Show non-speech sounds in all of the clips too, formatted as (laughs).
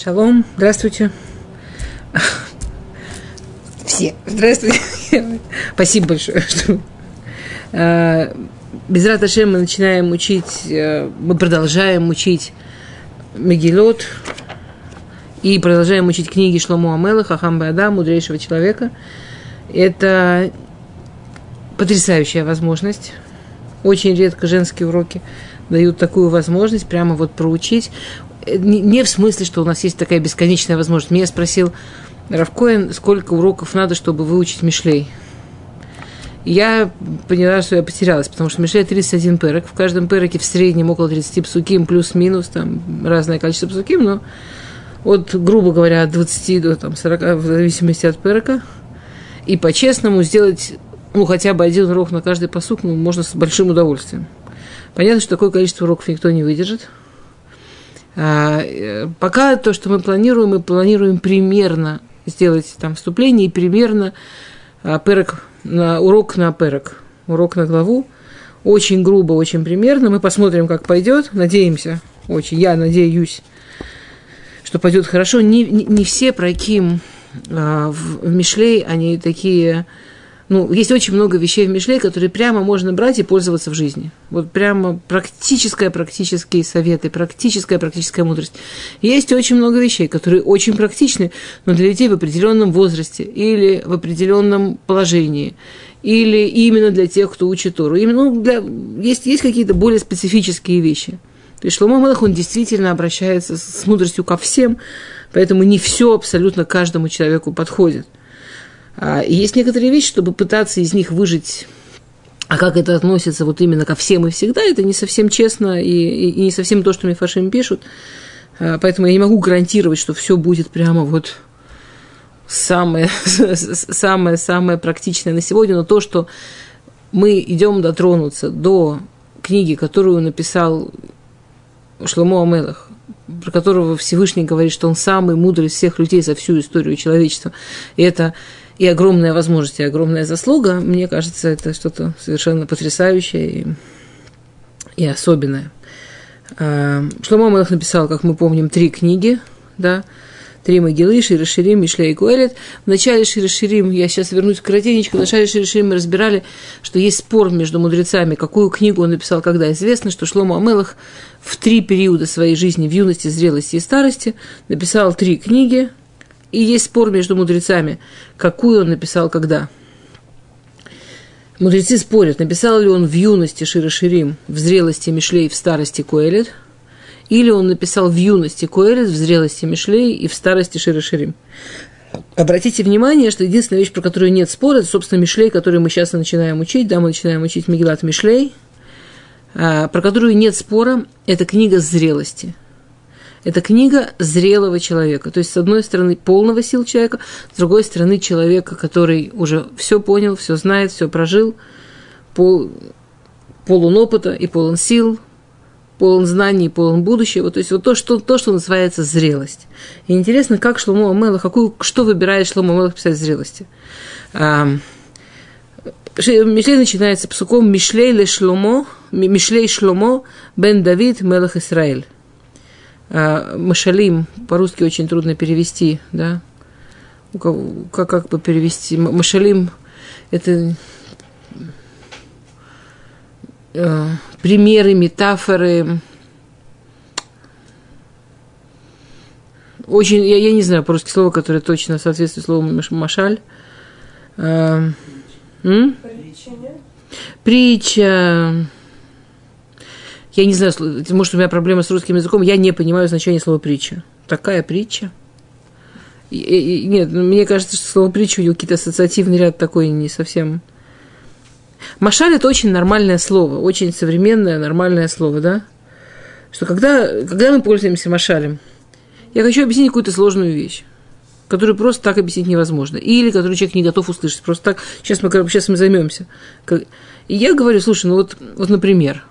Шалом, здравствуйте. Все, здравствуйте. Спасибо большое, что а, без Раташем мы начинаем учить, э, мы продолжаем учить Мегилот и продолжаем учить книги Шлому Амела, Хахам Бада, мудрейшего человека. Это потрясающая возможность. Очень редко женские уроки дают такую возможность прямо вот проучить не в смысле, что у нас есть такая бесконечная возможность. Меня спросил Равкоин, сколько уроков надо, чтобы выучить Мишлей. я поняла, что я потерялась, потому что Мишлей 31 перек. В каждом переке в среднем около 30 псуким, плюс-минус, там разное количество псуким, но от, грубо говоря, от 20 до там, 40, в зависимости от перека. И по-честному сделать ну, хотя бы один урок на каждый посук ну, можно с большим удовольствием. Понятно, что такое количество уроков никто не выдержит – пока то, что мы планируем, мы планируем примерно сделать там вступление и примерно а, перек, на, урок на перек, урок на главу. Очень грубо, очень примерно. Мы посмотрим, как пойдет. Надеемся, очень, я надеюсь, что пойдет хорошо. Не, не, не все проким а, в, в Мишлей, они такие ну, есть очень много вещей в Мишле, которые прямо можно брать и пользоваться в жизни. Вот прямо практическая, практические советы, практическая, практическая мудрость. Есть очень много вещей, которые очень практичны, но для людей в определенном возрасте или в определенном положении, или именно для тех, кто учит Тору. Именно, ну, для, есть, есть какие-то более специфические вещи. То есть Шломо Мелах, он действительно обращается с мудростью ко всем, поэтому не все абсолютно каждому человеку подходит – есть некоторые вещи, чтобы пытаться из них выжить а как это относится вот именно ко всем и всегда, это не совсем честно и, и, и не совсем то, что Мифашим пишут. А, поэтому я не могу гарантировать, что все будет прямо вот самое, (laughs) самое, самое практичное на сегодня, но то, что мы идем дотронуться до книги, которую написал Шломо Амелах, про которого Всевышний говорит, что он самый мудрый из всех людей за всю историю человечества. И это и огромная возможность, и огромная заслуга, мне кажется, это что-то совершенно потрясающее и, и особенное. А, Шломо Мелах написал, как мы помним, три книги, да, три могилы, Широширим, Мишля и Куэлет. В начале Широширим, я сейчас вернусь коротенечко, в начале Широширим мы разбирали, что есть спор между мудрецами, какую книгу он написал, когда. Известно, что Шломо Амелах в три периода своей жизни, в юности, зрелости и старости, написал три книги, и есть спор между мудрецами, какую он написал когда. Мудрецы спорят, написал ли он в юности Широширим, в зрелости Мишлей, в старости Коэлет, или он написал в юности Коэлет, в зрелости Мишлей и в старости Широширим. Обратите внимание, что единственная вещь, про которую нет спора, это, собственно, Мишлей, который мы сейчас начинаем учить. Да, мы начинаем учить Мегилат Мишлей, а, про которую нет спора, это книга зрелости – это книга зрелого человека. То есть, с одной стороны, полного сил человека, с другой стороны, человека, который уже все понял, все знает, все прожил, пол, полон опыта и полон сил, полон знаний, полон будущего. То есть, вот то, что, то, что называется зрелость. И интересно, как Шломо Амела, какую, что выбирает Шломо Амела писать зрелости. Мишлей начинается псуком Мишлей ле Шломо, Мишлей Шломо бен Давид Мелах Исраэль. А, Машалим по-русски очень трудно перевести, да. Как, как бы перевести? Машалим – это э, примеры, метафоры. Очень, я, я не знаю по-русски слово, которое точно соответствует слову машаль. Э, Притча я не знаю, может, у меня проблема с русским языком, я не понимаю значение слова притча. Такая притча. И, и, нет, ну, мне кажется, что слово притча у него какие-то ассоциативный ряд такой не совсем. Машаль это очень нормальное слово, очень современное нормальное слово, да? Что когда, когда мы пользуемся машалем, я хочу объяснить какую-то сложную вещь которую просто так объяснить невозможно. Или которую человек не готов услышать. Просто так, сейчас мы, сейчас мы займемся. И я говорю, слушай, ну вот, вот например,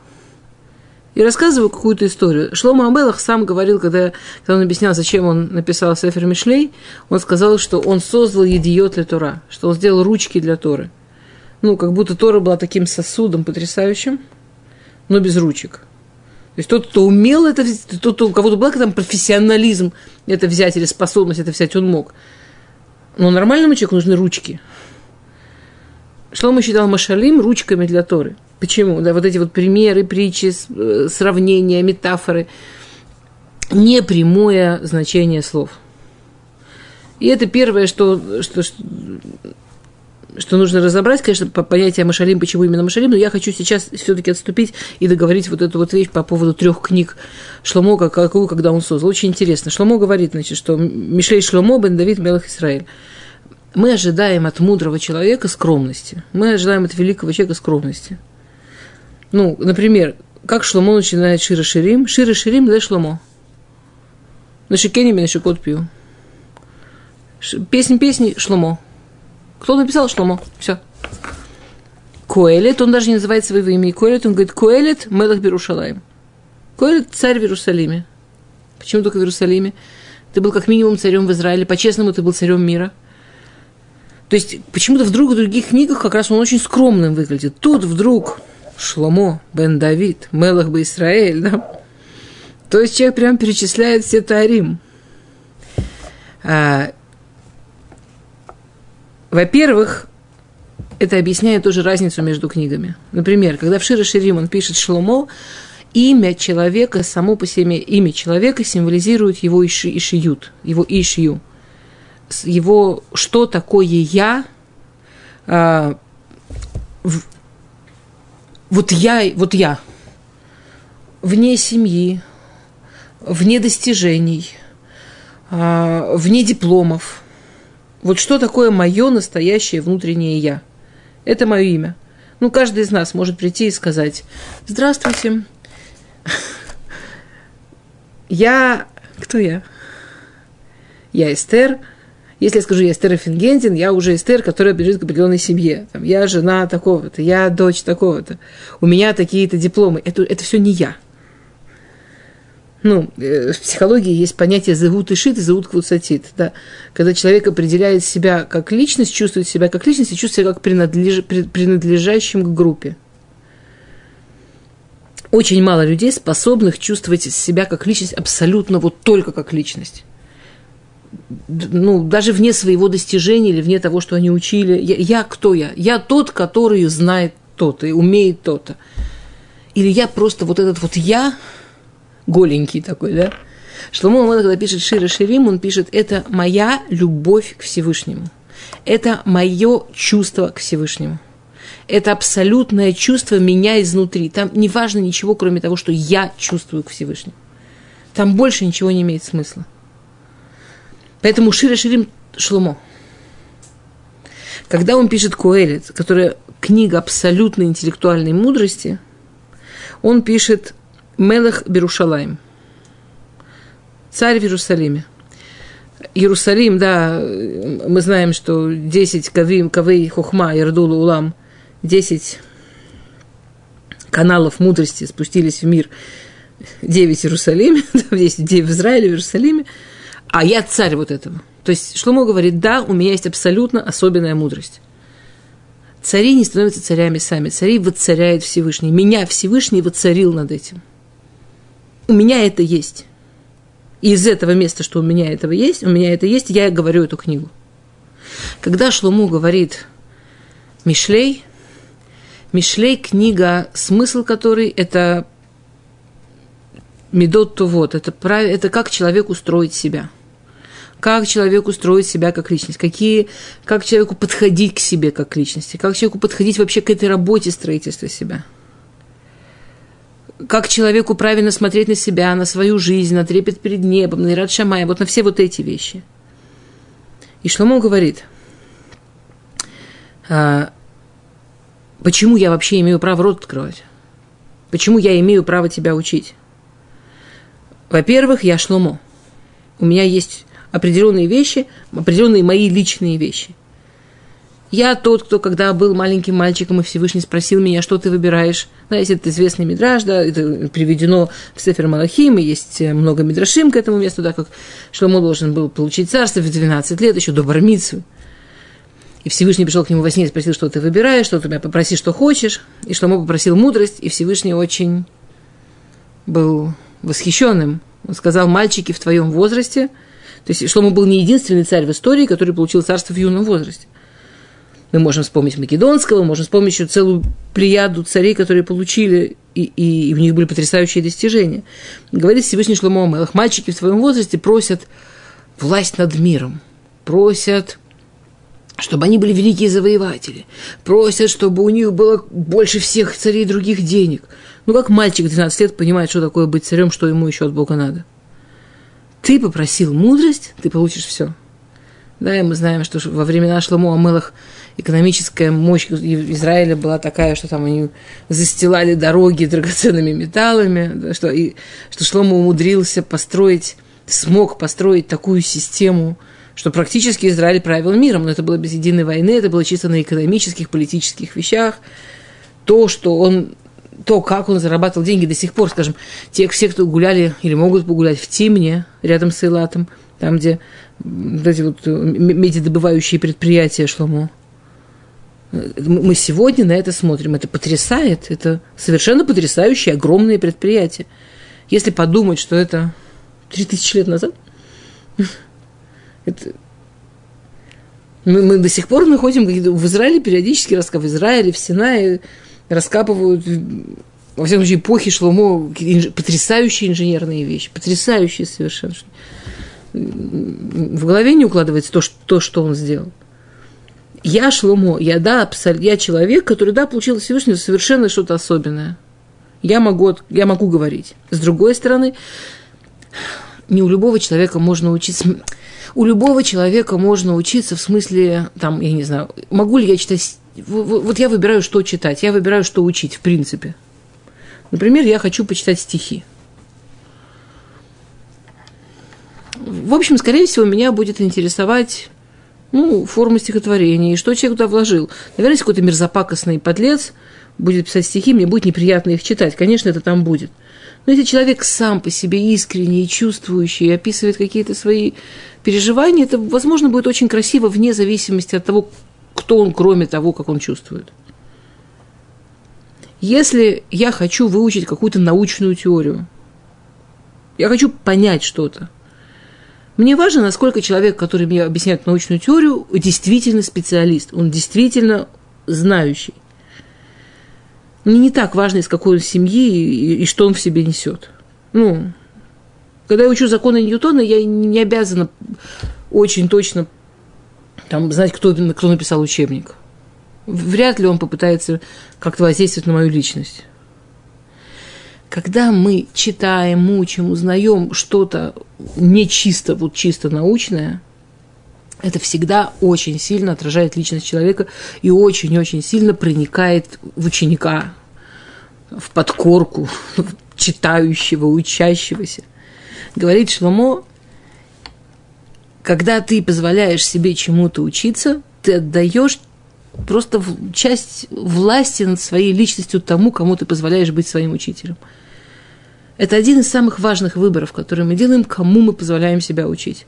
и рассказываю какую-то историю. Шлома Амелах сам говорил, когда, когда он объяснял, зачем он написал Сефер Мишлей, он сказал, что он создал едиот для Тора, что он сделал ручки для Торы. Ну, как будто Тора была таким сосудом потрясающим, но без ручек. То есть тот, кто умел это, тот, у кого-то был там профессионализм это взять или способность это взять, он мог. Но нормальному человеку нужны ручки. Шлома считал Машалим ручками для Торы. Почему? Да, вот эти вот примеры, притчи, э, сравнения, метафоры. Непрямое значение слов. И это первое, что, что, что нужно разобрать, конечно, по понятию Машалим, почему именно Машалим, но я хочу сейчас все-таки отступить и договорить вот эту вот вещь по поводу трех книг Шломо, какую, когда он создал. Очень интересно. Шломо говорит, значит, что Мишлей Шломо бен Давид Мелах Израиль. Мы ожидаем от мудрого человека скромности. Мы ожидаем от великого человека скромности. Ну, например, как Шломо начинает Шира Ширим? Шира Ширим для Шломо. На шикене на шикот пью. Песни песни Шломо. Кто написал Шломо? Все. Коэлет, он даже не называет своего имени Коэлет, он говорит Коэлет Мелах Берушалаем. Коэлет – царь в Иерусалиме. Почему только в Иерусалиме? Ты был как минимум царем в Израиле, по-честному ты был царем мира. То есть почему-то в других, книгах как раз он очень скромным выглядит. Тут вдруг Шломо, Бен Давид, Мелах бы Израиль, да? То есть человек прям перечисляет все Тарим. А, во-первых, это объясняет тоже разницу между книгами. Например, когда в Шире Ширим он пишет Шломо, имя человека, само по себе имя человека символизирует его иши, ишиют, его ишью, его что такое я, а, в, вот я, вот я, вне семьи, вне достижений, а, вне дипломов – вот что такое мое настоящее внутреннее я? Это мое имя. Ну, каждый из нас может прийти и сказать, здравствуйте, (laughs) я... Кто я? Я Эстер. Если я скажу, я Эстер Фингентин, я уже Эстер, которая принадлежит к определенной семье. Там, я жена такого-то, я дочь такого-то. У меня такие-то дипломы. Это, это все не я ну, э, в психологии есть понятие зовут ишит и зовут квуцатит, да, когда человек определяет себя как личность, чувствует себя как личность и чувствует себя как принадлеж... принадлежащим к группе. Очень мало людей, способных чувствовать себя как личность абсолютно вот только как личность. Ну, даже вне своего достижения или вне того, что они учили. Я, я кто я? Я тот, который знает то-то и умеет то-то. Или я просто вот этот вот я, голенький такой, да? Шломо Мамада, когда пишет Шира Ширим, он пишет, это моя любовь к Всевышнему. Это мое чувство к Всевышнему. Это абсолютное чувство меня изнутри. Там не важно ничего, кроме того, что я чувствую к Всевышнему. Там больше ничего не имеет смысла. Поэтому Шира Ширим Шломо. Когда он пишет Коэлит, которая книга абсолютной интеллектуальной мудрости, он пишет Мелах Берушалаем. Царь в Иерусалиме. Иерусалим, да, мы знаем, что 10 кавим, кавей хухма, ярдула улам, 10 каналов мудрости спустились в мир, 9 в Иерусалиме, (laughs) 10, 9 в Израиле, в Иерусалиме, а я царь вот этого. То есть Шломо говорит, да, у меня есть абсолютно особенная мудрость. Цари не становятся царями сами, цари воцаряет Всевышний. Меня Всевышний воцарил над этим – у меня это есть. И из этого места, что у меня этого есть, у меня это есть, я говорю эту книгу. Когда Шлуму говорит Мишлей, Мишлей книга, смысл которой это медот то вот, это, это как человек устроить себя. Как человеку строить себя как личность, какие, как человеку подходить к себе как личности, как человеку подходить вообще к этой работе строительства себя – как человеку правильно смотреть на себя, на свою жизнь, на трепет перед небом, на Ирад Шамая, вот на все вот эти вещи. И Шломо говорит, а, почему я вообще имею право рот открывать? Почему я имею право тебя учить? Во-первых, я Шломо. У меня есть определенные вещи, определенные мои личные вещи – я тот, кто, когда был маленьким мальчиком, и Всевышний спросил меня, что ты выбираешь. Да, есть этот известный мидраж, да, это приведено в Сефер Малахим, и есть много мидрашим к этому месту, да, как Шломо должен был получить царство в 12 лет, еще до Бармицу. И Всевышний пришел к нему во сне и спросил, что ты выбираешь, что ты меня попроси, что хочешь. И Шломо попросил мудрость, и Всевышний очень был восхищенным. Он сказал, мальчики в твоем возрасте, то есть Шломо был не единственный царь в истории, который получил царство в юном возрасте. Мы можем вспомнить Македонского, можем вспомнить еще целую плеяду царей, которые получили, и, и, и у них были потрясающие достижения. Говорит Всевышний Шломо Амелах, мальчики в твоем возрасте просят власть над миром, просят чтобы они были великие завоеватели, просят, чтобы у них было больше всех царей других денег. Ну, как мальчик 12 лет понимает, что такое быть царем, что ему еще от Бога надо. Ты попросил мудрость, ты получишь все. Да, и мы знаем, что во времена Шломо Амелах экономическая мощь Израиля была такая, что там они застилали дороги драгоценными металлами, да, что, и, что Шломо умудрился построить, смог построить такую систему, что практически Израиль правил миром, но это было без единой войны, это было чисто на экономических, политических вещах. То, что он то, как он зарабатывал деньги до сих пор, скажем, те, все, кто гуляли или могут погулять в Тимне, рядом с Эйлатом, там, где вот эти вот медиадобывающие предприятия Шломо, мы сегодня на это смотрим. Это потрясает. Это совершенно потрясающее, огромное предприятие. Если подумать, что это 3000 лет назад, (laughs) это... мы, мы до сих пор находим в Израиле периодически раскапывают. В Израиле, в Синае раскапывают, во всяком случае, эпохи Шломо, инж... потрясающие инженерные вещи, потрясающие совершенно. В голове не укладывается то, что, то, что он сделал. Я Шломо, я, да, абсолютно, я человек, который, да, получил Всевышнего совершенно что-то особенное. Я могу, я могу говорить. С другой стороны, не у любого человека можно учиться. У любого человека можно учиться в смысле, там, я не знаю, могу ли я читать... Вот я выбираю, что читать, я выбираю, что учить, в принципе. Например, я хочу почитать стихи. В общем, скорее всего, меня будет интересовать ну, форма стихотворения, и что человек туда вложил. Наверное, какой-то мерзопакостный подлец будет писать стихи, мне будет неприятно их читать. Конечно, это там будет. Но если человек сам по себе искренний и чувствующий, и описывает какие-то свои переживания, это, возможно, будет очень красиво вне зависимости от того, кто он, кроме того, как он чувствует. Если я хочу выучить какую-то научную теорию, я хочу понять что-то, мне важно, насколько человек, который мне объясняет научную теорию, действительно специалист, он действительно знающий. Мне не так важно, из какой он семьи и, и что он в себе несет. Ну, когда я учу законы Ньютона, я не обязана очень точно там, знать, кто, кто написал учебник. Вряд ли он попытается как-то воздействовать на мою личность когда мы читаем, мучим, узнаем что-то не чисто, вот чисто научное, это всегда очень сильно отражает личность человека и очень-очень сильно проникает в ученика, в подкорку (laughs) читающего, учащегося. Говорит Шломо, когда ты позволяешь себе чему-то учиться, ты отдаешь просто часть власти над своей личностью тому, кому ты позволяешь быть своим учителем. Это один из самых важных выборов, которые мы делаем, кому мы позволяем себя учить.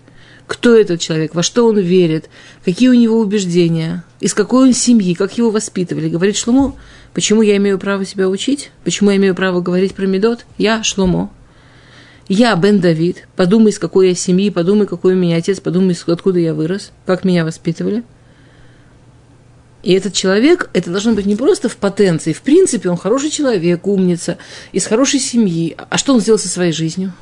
Кто этот человек, во что он верит, какие у него убеждения, из какой он семьи, как его воспитывали. Говорит Шломо, почему я имею право себя учить, почему я имею право говорить про Медот? Я Шломо. Я Бен Давид, подумай, из какой я семьи, подумай, какой у меня отец, подумай, откуда я вырос, как меня воспитывали – и этот человек, это должно быть не просто в потенции. В принципе, он хороший человек, умница, из хорошей семьи. А что он сделал со своей жизнью?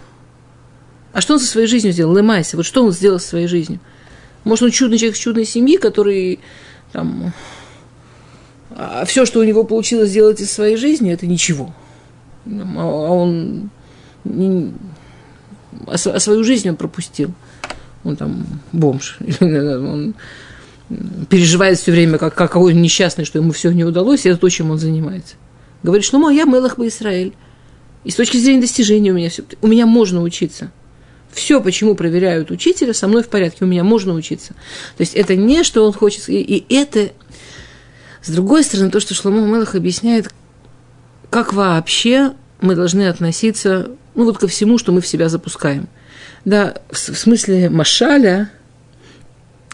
А что он со своей жизнью сделал? Лемайся, вот что он сделал со своей жизнью? Может, он чудный человек с чудной семьи, который там... А все, что у него получилось сделать из своей жизни, это ничего. А он... А свою жизнь он пропустил. Он там бомж. (laughs) Он переживает все время, как, как какой несчастный, что ему все не удалось, и это то, чем он занимается. Говорит, что я Мелах бы Израиль. И с точки зрения достижения у меня все, у меня можно учиться. Все, почему проверяют учителя, со мной в порядке, у меня можно учиться. То есть это не, что он хочет, и, и это, с другой стороны, то, что Шломо Мелах объясняет, как вообще мы должны относиться, ну вот ко всему, что мы в себя запускаем. Да, в, смысле Машаля,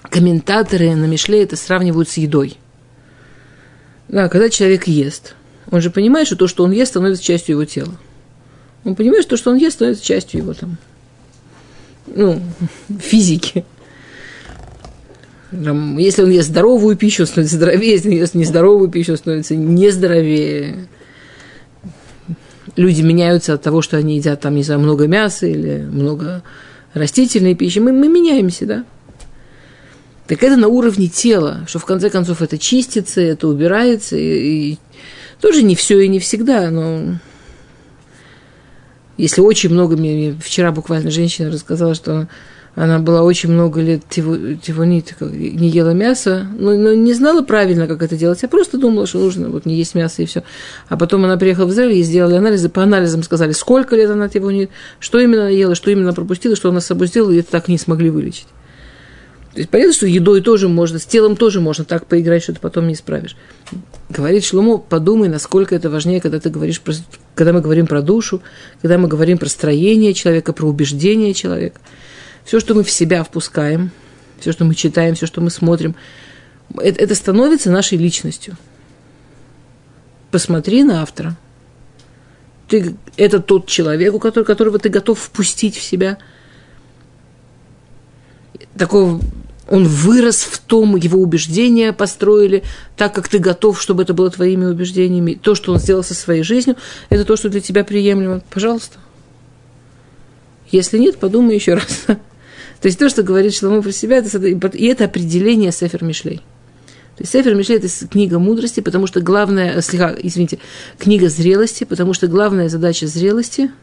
комментаторы на Мишле это сравнивают с едой. Да, когда человек ест, он же понимает, что то, что он ест, становится частью его тела. Он понимает, что, что он ест, становится частью его там, ну, (laughs) физики. Там, если он ест здоровую пищу, он становится здоровее, если он ест нездоровую пищу, он становится нездоровее. Люди меняются от того, что они едят там, не знаю, много мяса или много растительной пищи. Мы, мы меняемся, да. Так это на уровне тела, что в конце концов это чистится, это убирается, и, и тоже не все и не всегда, но если очень много, мне вчера буквально женщина рассказала, что она была очень много лет тивонит, не ела мясо, но, но не знала правильно, как это делать. Я просто думала, что нужно вот не есть мясо и все. А потом она приехала в Израиль и сделали анализы. По анализам сказали, сколько лет она тивонит, что именно ела, что именно пропустила, что она с собой сделала, и это так не смогли вылечить. То есть понятно, что едой тоже можно, с телом тоже можно так поиграть, что ты потом не исправишь. Говорит Шломо, подумай, насколько это важнее, когда ты говоришь про, когда мы говорим про душу, когда мы говорим про строение человека, про убеждение человека. Все, что мы в себя впускаем, все, что мы читаем, все, что мы смотрим, это, это становится нашей личностью. Посмотри на автора. Ты, это тот человек, у которого, которого ты готов впустить в себя. Такого он вырос в том, его убеждения построили так, как ты готов, чтобы это было твоими убеждениями. То, что он сделал со своей жизнью, это то, что для тебя приемлемо. Пожалуйста. Если нет, подумай еще раз. То есть то, что говорит Шломо про себя, это, и это определение Сефер Мишлей. То есть Сефер Мишлей – это книга мудрости, потому что главная, слегка, извините, книга зрелости, потому что главная задача зрелости –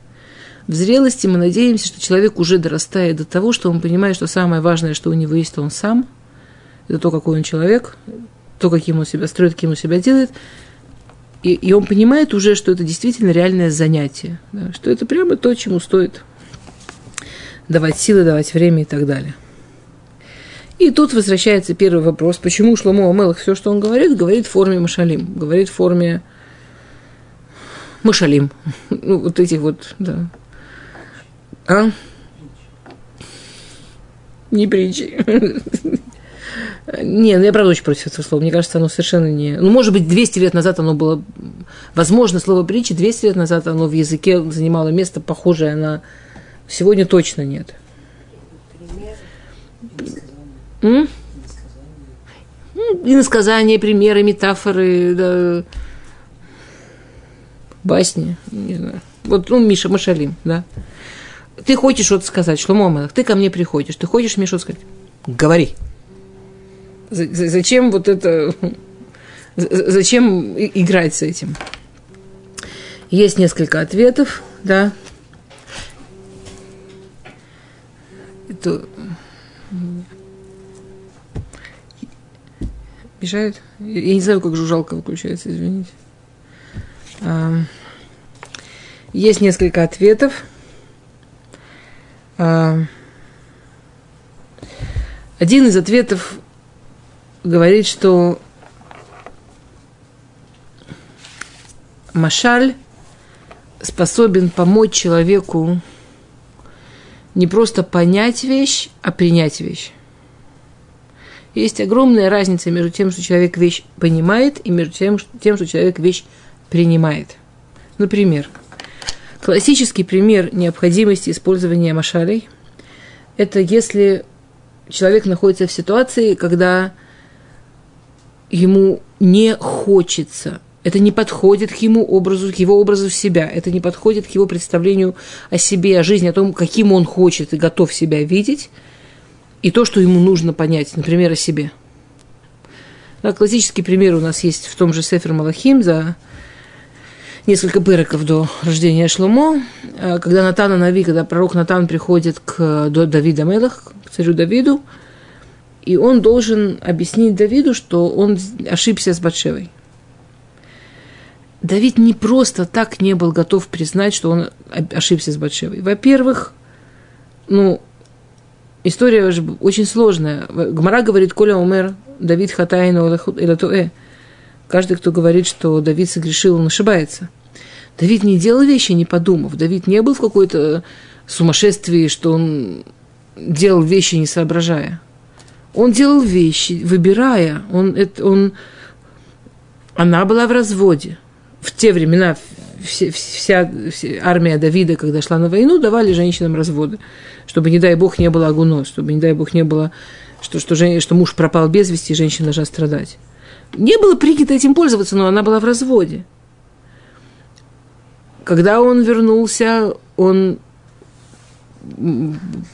в зрелости мы надеемся, что человек уже дорастает до того, что он понимает, что самое важное, что у него есть, он сам. Это то, какой он человек, то, каким он себя строит, каким он себя делает. И, и он понимает уже, что это действительно реальное занятие. Да, что это прямо то, чему стоит давать силы, давать время и так далее. И тут возвращается первый вопрос, почему Шломо Амелах все, что он говорит, говорит в форме Машалим, говорит в форме Машалим. (laughs) Ну, вот этих вот, да, а? Не притчи. (laughs) Не, ну я правда очень против этого слова. Мне кажется, оно совершенно не... Ну, может быть, 200 лет назад оно было... Возможно, слово притчи 200 лет назад оно в языке занимало место, похожее на... Сегодня точно нет. М? Иносказания, примеры, метафоры, да. басни, не знаю. Вот, ну, Миша Машалим, да ты хочешь что-то сказать, Шломо Амелах, ты ко мне приходишь, ты хочешь мне что-то сказать? Говори. Зачем вот это... Зачем играть с этим? Есть несколько ответов, да. Это... Мешает? Я не знаю, как жужжалка выключается, извините. Есть несколько ответов. А, один из ответов говорит, что Машаль способен помочь человеку не просто понять вещь, а принять вещь. Есть огромная разница между тем, что человек вещь понимает, и между тем, тем что человек вещь принимает. Например, Классический пример необходимости использования машалей – это если человек находится в ситуации, когда ему не хочется, это не подходит к ему образу, к его образу себя, это не подходит к его представлению о себе, о жизни, о том, каким он хочет и готов себя видеть, и то, что ему нужно понять, например, о себе. Да, классический пример у нас есть в том же Сефер Малахим за несколько пыроков до рождения Шломо, э, когда Натана Нави, когда пророк Натан приходит к до Давида Мелах, к царю Давиду, и он должен объяснить Давиду, что он ошибся с Батшевой. Давид не просто так не был готов признать, что он ошибся с Батшевой. Во-первых, ну, история же очень сложная. Гмара говорит, Коля умер, Давид хатайну или Каждый, кто говорит, что Давид согрешил, он ошибается. Давид не делал вещи, не подумав. Давид не был в какой-то сумасшествии, что он делал вещи, не соображая. Он делал вещи, выбирая. Он, это, он, она была в разводе. В те времена вся, вся, вся армия Давида, когда шла на войну, давали женщинам разводы, чтобы, не дай бог, не было агуно, чтобы, не дай бог, не было, что, что, что, что муж пропал без вести, и женщина должна страдать. Не было принято этим пользоваться, но она была в разводе. Когда он вернулся, он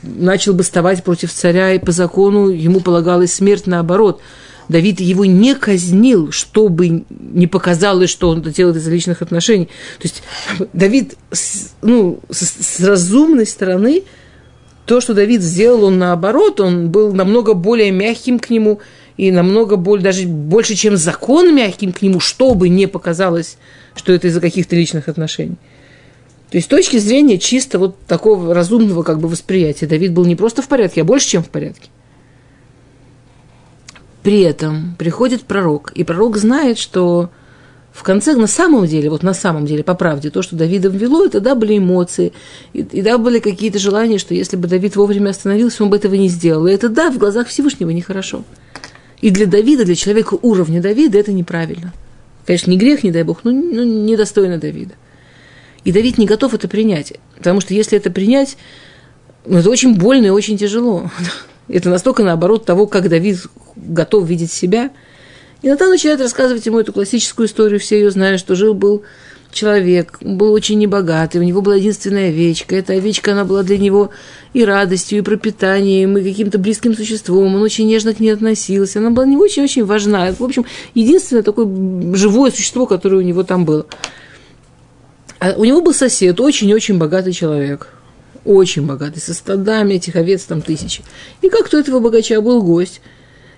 начал бастовать против царя, и по закону ему полагалась смерть наоборот. Давид его не казнил, чтобы не показалось, что он это делает из-за личных отношений. То есть Давид, ну, с, с разумной стороны, то, что Давид сделал, он наоборот, он был намного более мягким к нему и намного более, даже больше, чем закон мягким к нему, чтобы не показалось, что это из-за каких-то личных отношений. То есть с точки зрения чисто вот такого разумного как бы восприятия Давид был не просто в порядке, а больше, чем в порядке. При этом приходит пророк, и пророк знает, что в конце, на самом деле, вот на самом деле, по правде, то, что Давидом вело, это да, были эмоции, и, и да, были какие-то желания, что если бы Давид вовремя остановился, он бы этого не сделал. И это да, в глазах Всевышнего нехорошо. И для Давида, для человека уровня Давида, это неправильно. Конечно, не грех, не дай бог, но, но недостойно Давида. И Давид не готов это принять. Потому что если это принять, ну, это очень больно и очень тяжело. (laughs) Это настолько наоборот того, как Давид готов видеть себя. И Натан начинает рассказывать ему эту классическую историю, все ее знают, что жил-был человек, был очень небогатый, у него была единственная овечка. Эта овечка, она была для него и радостью, и пропитанием, и каким-то близким существом. Он очень нежно к ней относился. Она была не очень-очень важна. В общем, единственное такое живое существо, которое у него там было. А у него был сосед, очень-очень богатый человек. Очень богатый, со стадами этих овец там тысячи. И как-то у этого богача был гость.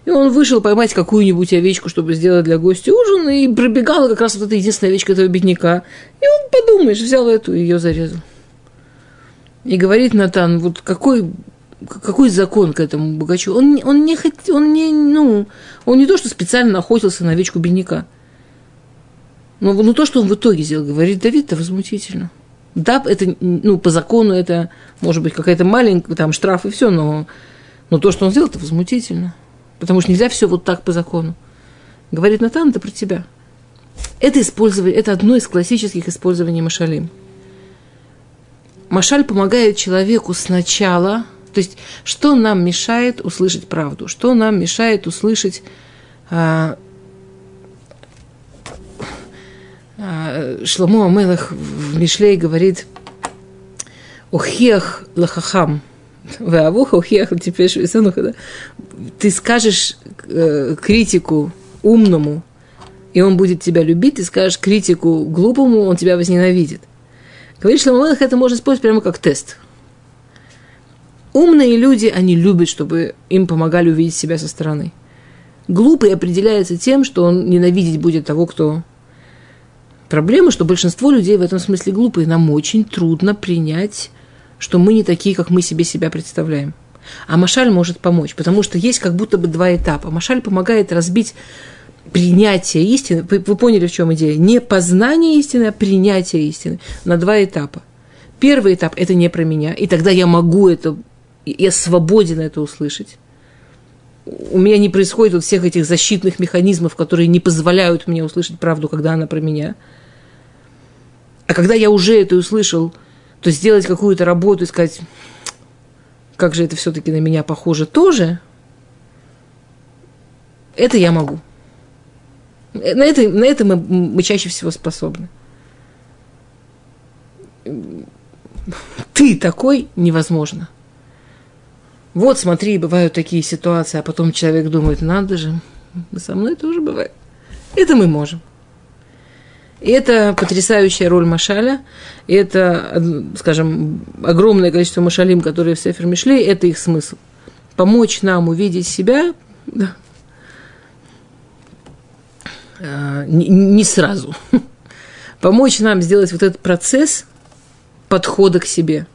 И он вышел поймать какую-нибудь овечку, чтобы сделать для гостя ужин, и пробегала как раз вот эта единственная овечка этого бедняка. И он, подумаешь, взял эту и ее зарезал. И говорит Натан, вот какой, какой закон к этому богачу? Он, он не хотел, он не, ну, он не то, что специально охотился на овечку бедняка. Но ну, то, что он в итоге сделал, говорит Давид, это возмутительно. Да, это, ну, по закону это, может быть, какая-то маленькая, там, штраф и все, но, но то, что он сделал, это возмутительно. Потому что нельзя все вот так по закону. Говорит Натан, это про тебя. Это использование, это одно из классических использований Машалим. Машаль помогает человеку сначала, то есть, что нам мешает услышать правду, что нам мешает услышать а, а, Шломо Амелах в Мишлей говорит «Ухех лахахам». Веавуха ухех теперь Ты скажешь э, критику умному, и он будет тебя любить, ты скажешь критику глупому, он тебя возненавидит. Говорит Шломо Амелах, это можно использовать прямо как тест. Умные люди, они любят, чтобы им помогали увидеть себя со стороны. Глупый определяется тем, что он ненавидеть будет того, кто Проблема, что большинство людей в этом смысле глупые. Нам очень трудно принять, что мы не такие, как мы себе себя представляем. А Машаль может помочь, потому что есть как будто бы два этапа. Машаль помогает разбить принятие истины. Вы, вы поняли, в чем идея? Не познание истины, а принятие истины на два этапа. Первый этап – это не про меня, и тогда я могу это, я свободен это услышать. У меня не происходит вот всех этих защитных механизмов, которые не позволяют мне услышать правду, когда она про меня – а когда я уже это услышал, то сделать какую-то работу и сказать, как же это все-таки на меня похоже тоже, это я могу. На это, на это мы, мы чаще всего способны. Ты такой невозможно. Вот, смотри, бывают такие ситуации, а потом человек думает, надо же, со мной тоже бывает. Это мы можем. И это потрясающая роль Машаля. Это, скажем, огромное количество Машалим, которые в Сефер Мишлей, это их смысл. Помочь нам увидеть себя да, а, не, не сразу. (laughs) Помочь нам сделать вот этот процесс подхода к себе.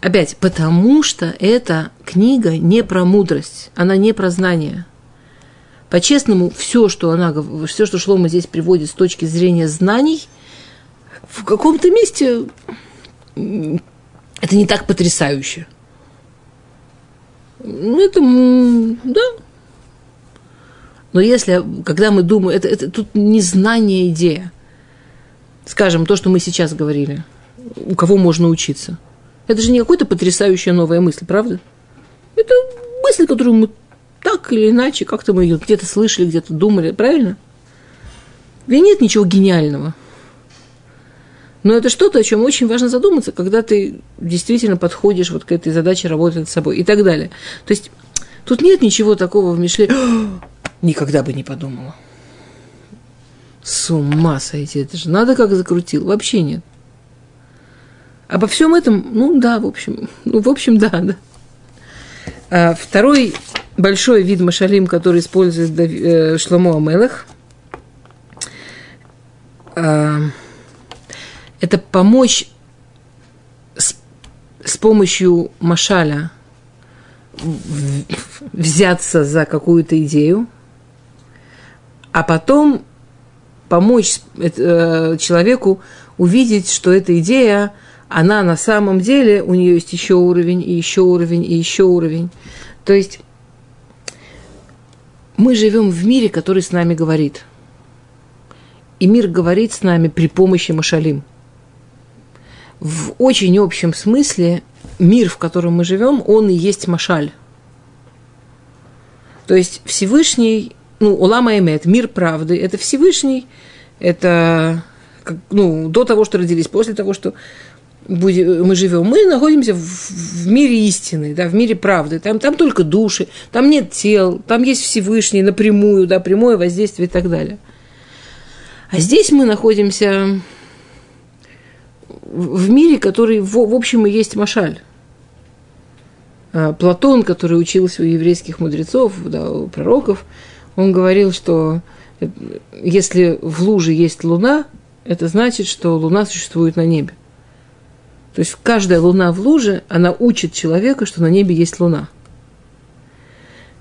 Опять, потому что эта книга не про мудрость, она не про знание – по-честному, все, что она, все, что Шлома здесь приводит с точки зрения знаний, в каком-то месте это не так потрясающе. Ну, это, да. Но если, когда мы думаем, это, это тут не знание идея. скажем, то, что мы сейчас говорили, у кого можно учиться. Это же не какая-то потрясающая новая мысль, правда? Это мысль, которую мы так или иначе, как-то мы ее где-то слышали, где-то думали, правильно? И нет ничего гениального. Но это что-то, о чем очень важно задуматься, когда ты действительно подходишь вот к этой задаче работать над собой и так далее. То есть тут нет ничего такого в Мишле. Никогда бы не подумала. С ума сойти, это же надо как закрутил. Вообще нет. Обо всем этом, ну да, в общем, ну, в общем, да, да. А второй большой вид машалим, который использует э, Шломо Амелах, а, это помочь с, с помощью машаля взяться за какую-то идею, а потом помочь э, человеку увидеть, что эта идея, она на самом деле, у нее есть еще уровень, и еще уровень, и еще уровень. То есть мы живем в мире, который с нами говорит. И мир говорит с нами при помощи Машалим. В очень общем смысле мир, в котором мы живем, он и есть Машаль. То есть Всевышний ну, Улама Эмет, мир правды, это Всевышний, это ну, до того, что родились, после того, что мы живем, мы находимся в, в мире истины, да, в мире правды. Там, там только души, там нет тел, там есть Всевышний напрямую, да, прямое воздействие и так далее. А здесь мы находимся в мире, который, в, в общем, и есть Машаль. А, Платон, который учился у еврейских мудрецов, да, у пророков – он говорил, что если в луже есть луна, это значит, что луна существует на небе. То есть каждая луна в луже, она учит человека, что на небе есть луна.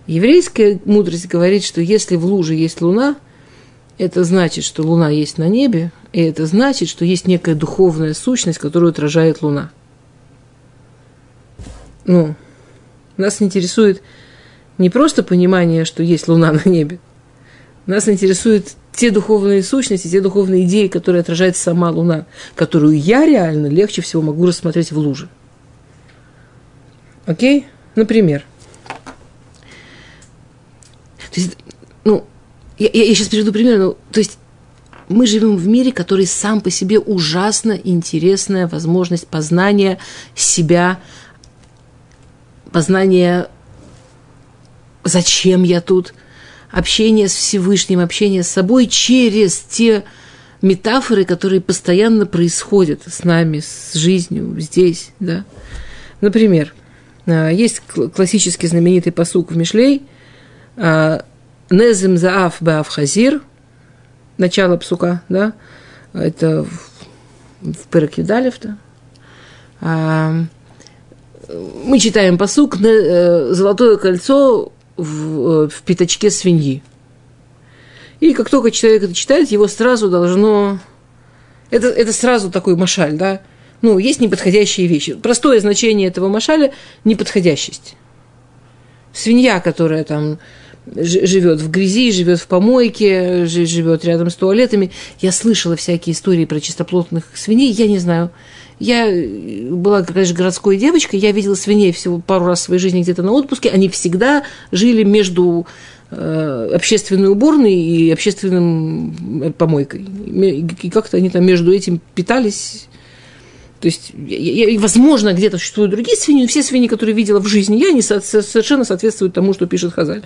Еврейская мудрость говорит, что если в луже есть луна, это значит, что луна есть на небе, и это значит, что есть некая духовная сущность, которую отражает луна. Ну, нас интересует не просто понимание, что есть Луна на небе. Нас интересуют те духовные сущности, те духовные идеи, которые отражает сама Луна, которую я реально легче всего могу рассмотреть в луже. Окей? Например. То есть, ну, я, я, я сейчас приведу пример, ну, то есть мы живем в мире, который сам по себе ужасно интересная возможность познания себя, познания зачем я тут, общение с Всевышним, общение с собой через те метафоры, которые постоянно происходят с нами, с жизнью здесь, да. Например, а, есть классический знаменитый посук в Мишлей а, «Незем заав баав хазир», начало псука, да, это в Перекидалев, да. А, мы читаем посук э, «Золотое кольцо в, э, в пятачке свиньи. И как только человек это читает, его сразу должно... Это, это сразу такой машаль, да? Ну, есть неподходящие вещи. Простое значение этого машаля – неподходящесть. Свинья, которая там живет в грязи, живет в помойке, живет рядом с туалетами. Я слышала всякие истории про чистоплотных свиней, я не знаю – я э, была, конечно, городской девочкой, я видела свиней всего пару раз в своей жизни где-то на отпуске. Они всегда жили между э, общественной уборной и общественным э, помойкой. И как-то они там между этим питались. То есть, я, возможно, где-то существуют другие свиньи, но все свиньи, которые видела в жизни, я, они со, совершенно соответствуют тому, что пишет Хазаль.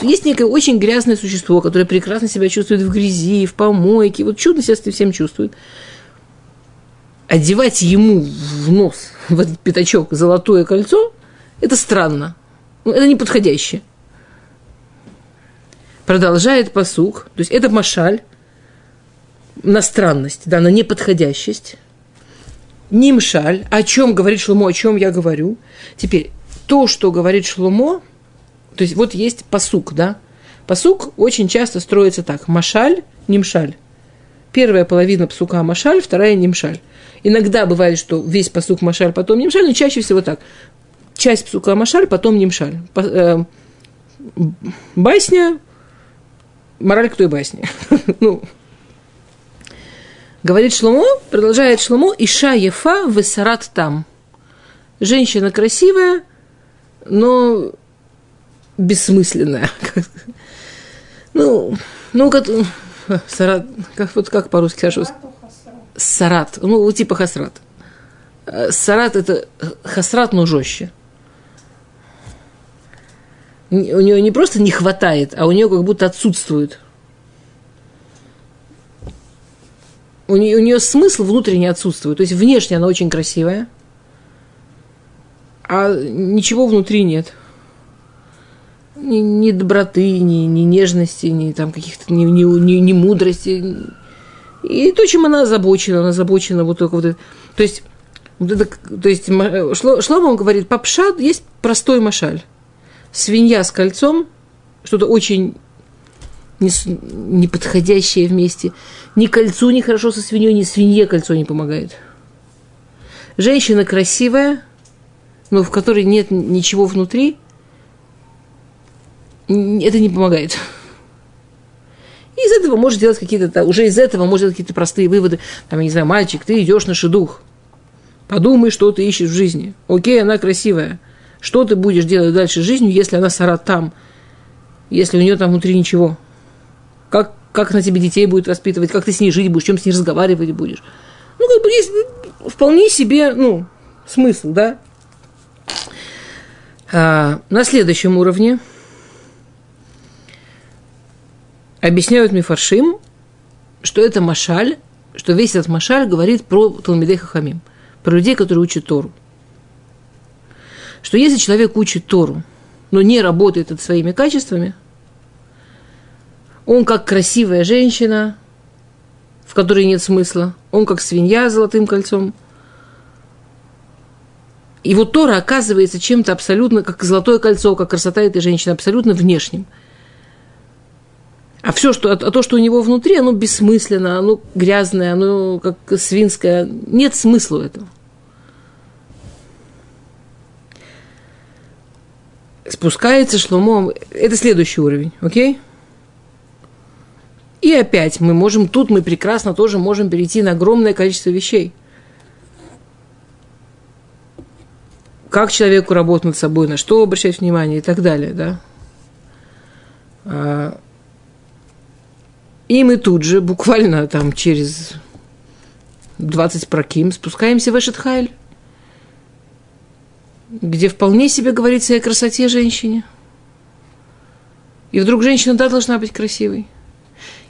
Есть некое очень грязное существо, которое прекрасно себя чувствует в грязи, в помойке, вот чудно себя всем чувствует одевать ему в нос, в этот пятачок, золотое кольцо, это странно. Это неподходящее. Продолжает посух. То есть это машаль на странность, да, на неподходящесть. Нимшаль, о чем говорит Шлумо, о чем я говорю. Теперь, то, что говорит Шлумо, то есть вот есть посук, да. Посук очень часто строится так. Машаль, нимшаль. Первая половина псука машаль, вторая нимшаль. Иногда бывает, что весь посук Машаль, потом Нимшаль, но чаще всего так. Часть псука Машаль, потом Нимшаль. Э, басня, мораль к той басне. (laughs) ну, Говорит Шломо, продолжает Шломо, Иша Ефа Весарат там. Женщина красивая, но бессмысленная. (laughs) Ну, ну, как, сарат, как, вот как по-русски скажу? Сарат, ну, типа хасрат. Сарат – это хасрат, но жестче. У нее не просто не хватает, а у нее как будто отсутствует. У нее, у нее смысл внутренне отсутствует. То есть внешне она очень красивая, а ничего внутри нет. Ни, ни доброты, ни, ни нежности, ни там каких-то ни, ни, ни, ни мудрости. И то, чем она озабочена, она озабочена вот только вот это. То есть вот это, то есть Шлома говорит, попшат есть простой машаль. Свинья с кольцом, что-то очень неподходящее вместе. Ни кольцу не хорошо со свиньей, ни свинье кольцо не помогает. Женщина красивая, но в которой нет ничего внутри, это не помогает. И из этого можешь делать какие-то, уже из этого можно делать какие-то простые выводы. Там, я не знаю, мальчик, ты идешь на шедух. Подумай, что ты ищешь в жизни. Окей, она красивая. Что ты будешь делать дальше с жизнью, если она сарат там? Если у нее там внутри ничего? Как, как она тебе детей будет воспитывать? Как ты с ней жить будешь? Чем с ней разговаривать будешь? Ну, как бы есть вполне себе, ну, смысл, да? А, на следующем уровне объясняют Мифаршим, что это Машаль, что весь этот Машаль говорит про Талмидей Хахамим – про людей, которые учат Тору. Что если человек учит Тору, но не работает над своими качествами, он как красивая женщина, в которой нет смысла, он как свинья с золотым кольцом. И вот Тора оказывается чем-то абсолютно, как золотое кольцо, как красота этой женщины, абсолютно внешним – а все, что, а то, что у него внутри, оно бессмысленно, оно грязное, оно как свинское. Нет смысла этого. Спускается шлумом. Это следующий уровень, окей? И опять мы можем, тут мы прекрасно тоже можем перейти на огромное количество вещей. Как человеку работать над собой, на что обращать внимание и так далее, да? А, и мы тут же, буквально там через 20 проким, спускаемся в Эшетхайль, где вполне себе говорится о красоте женщине. И вдруг женщина, да, должна быть красивой.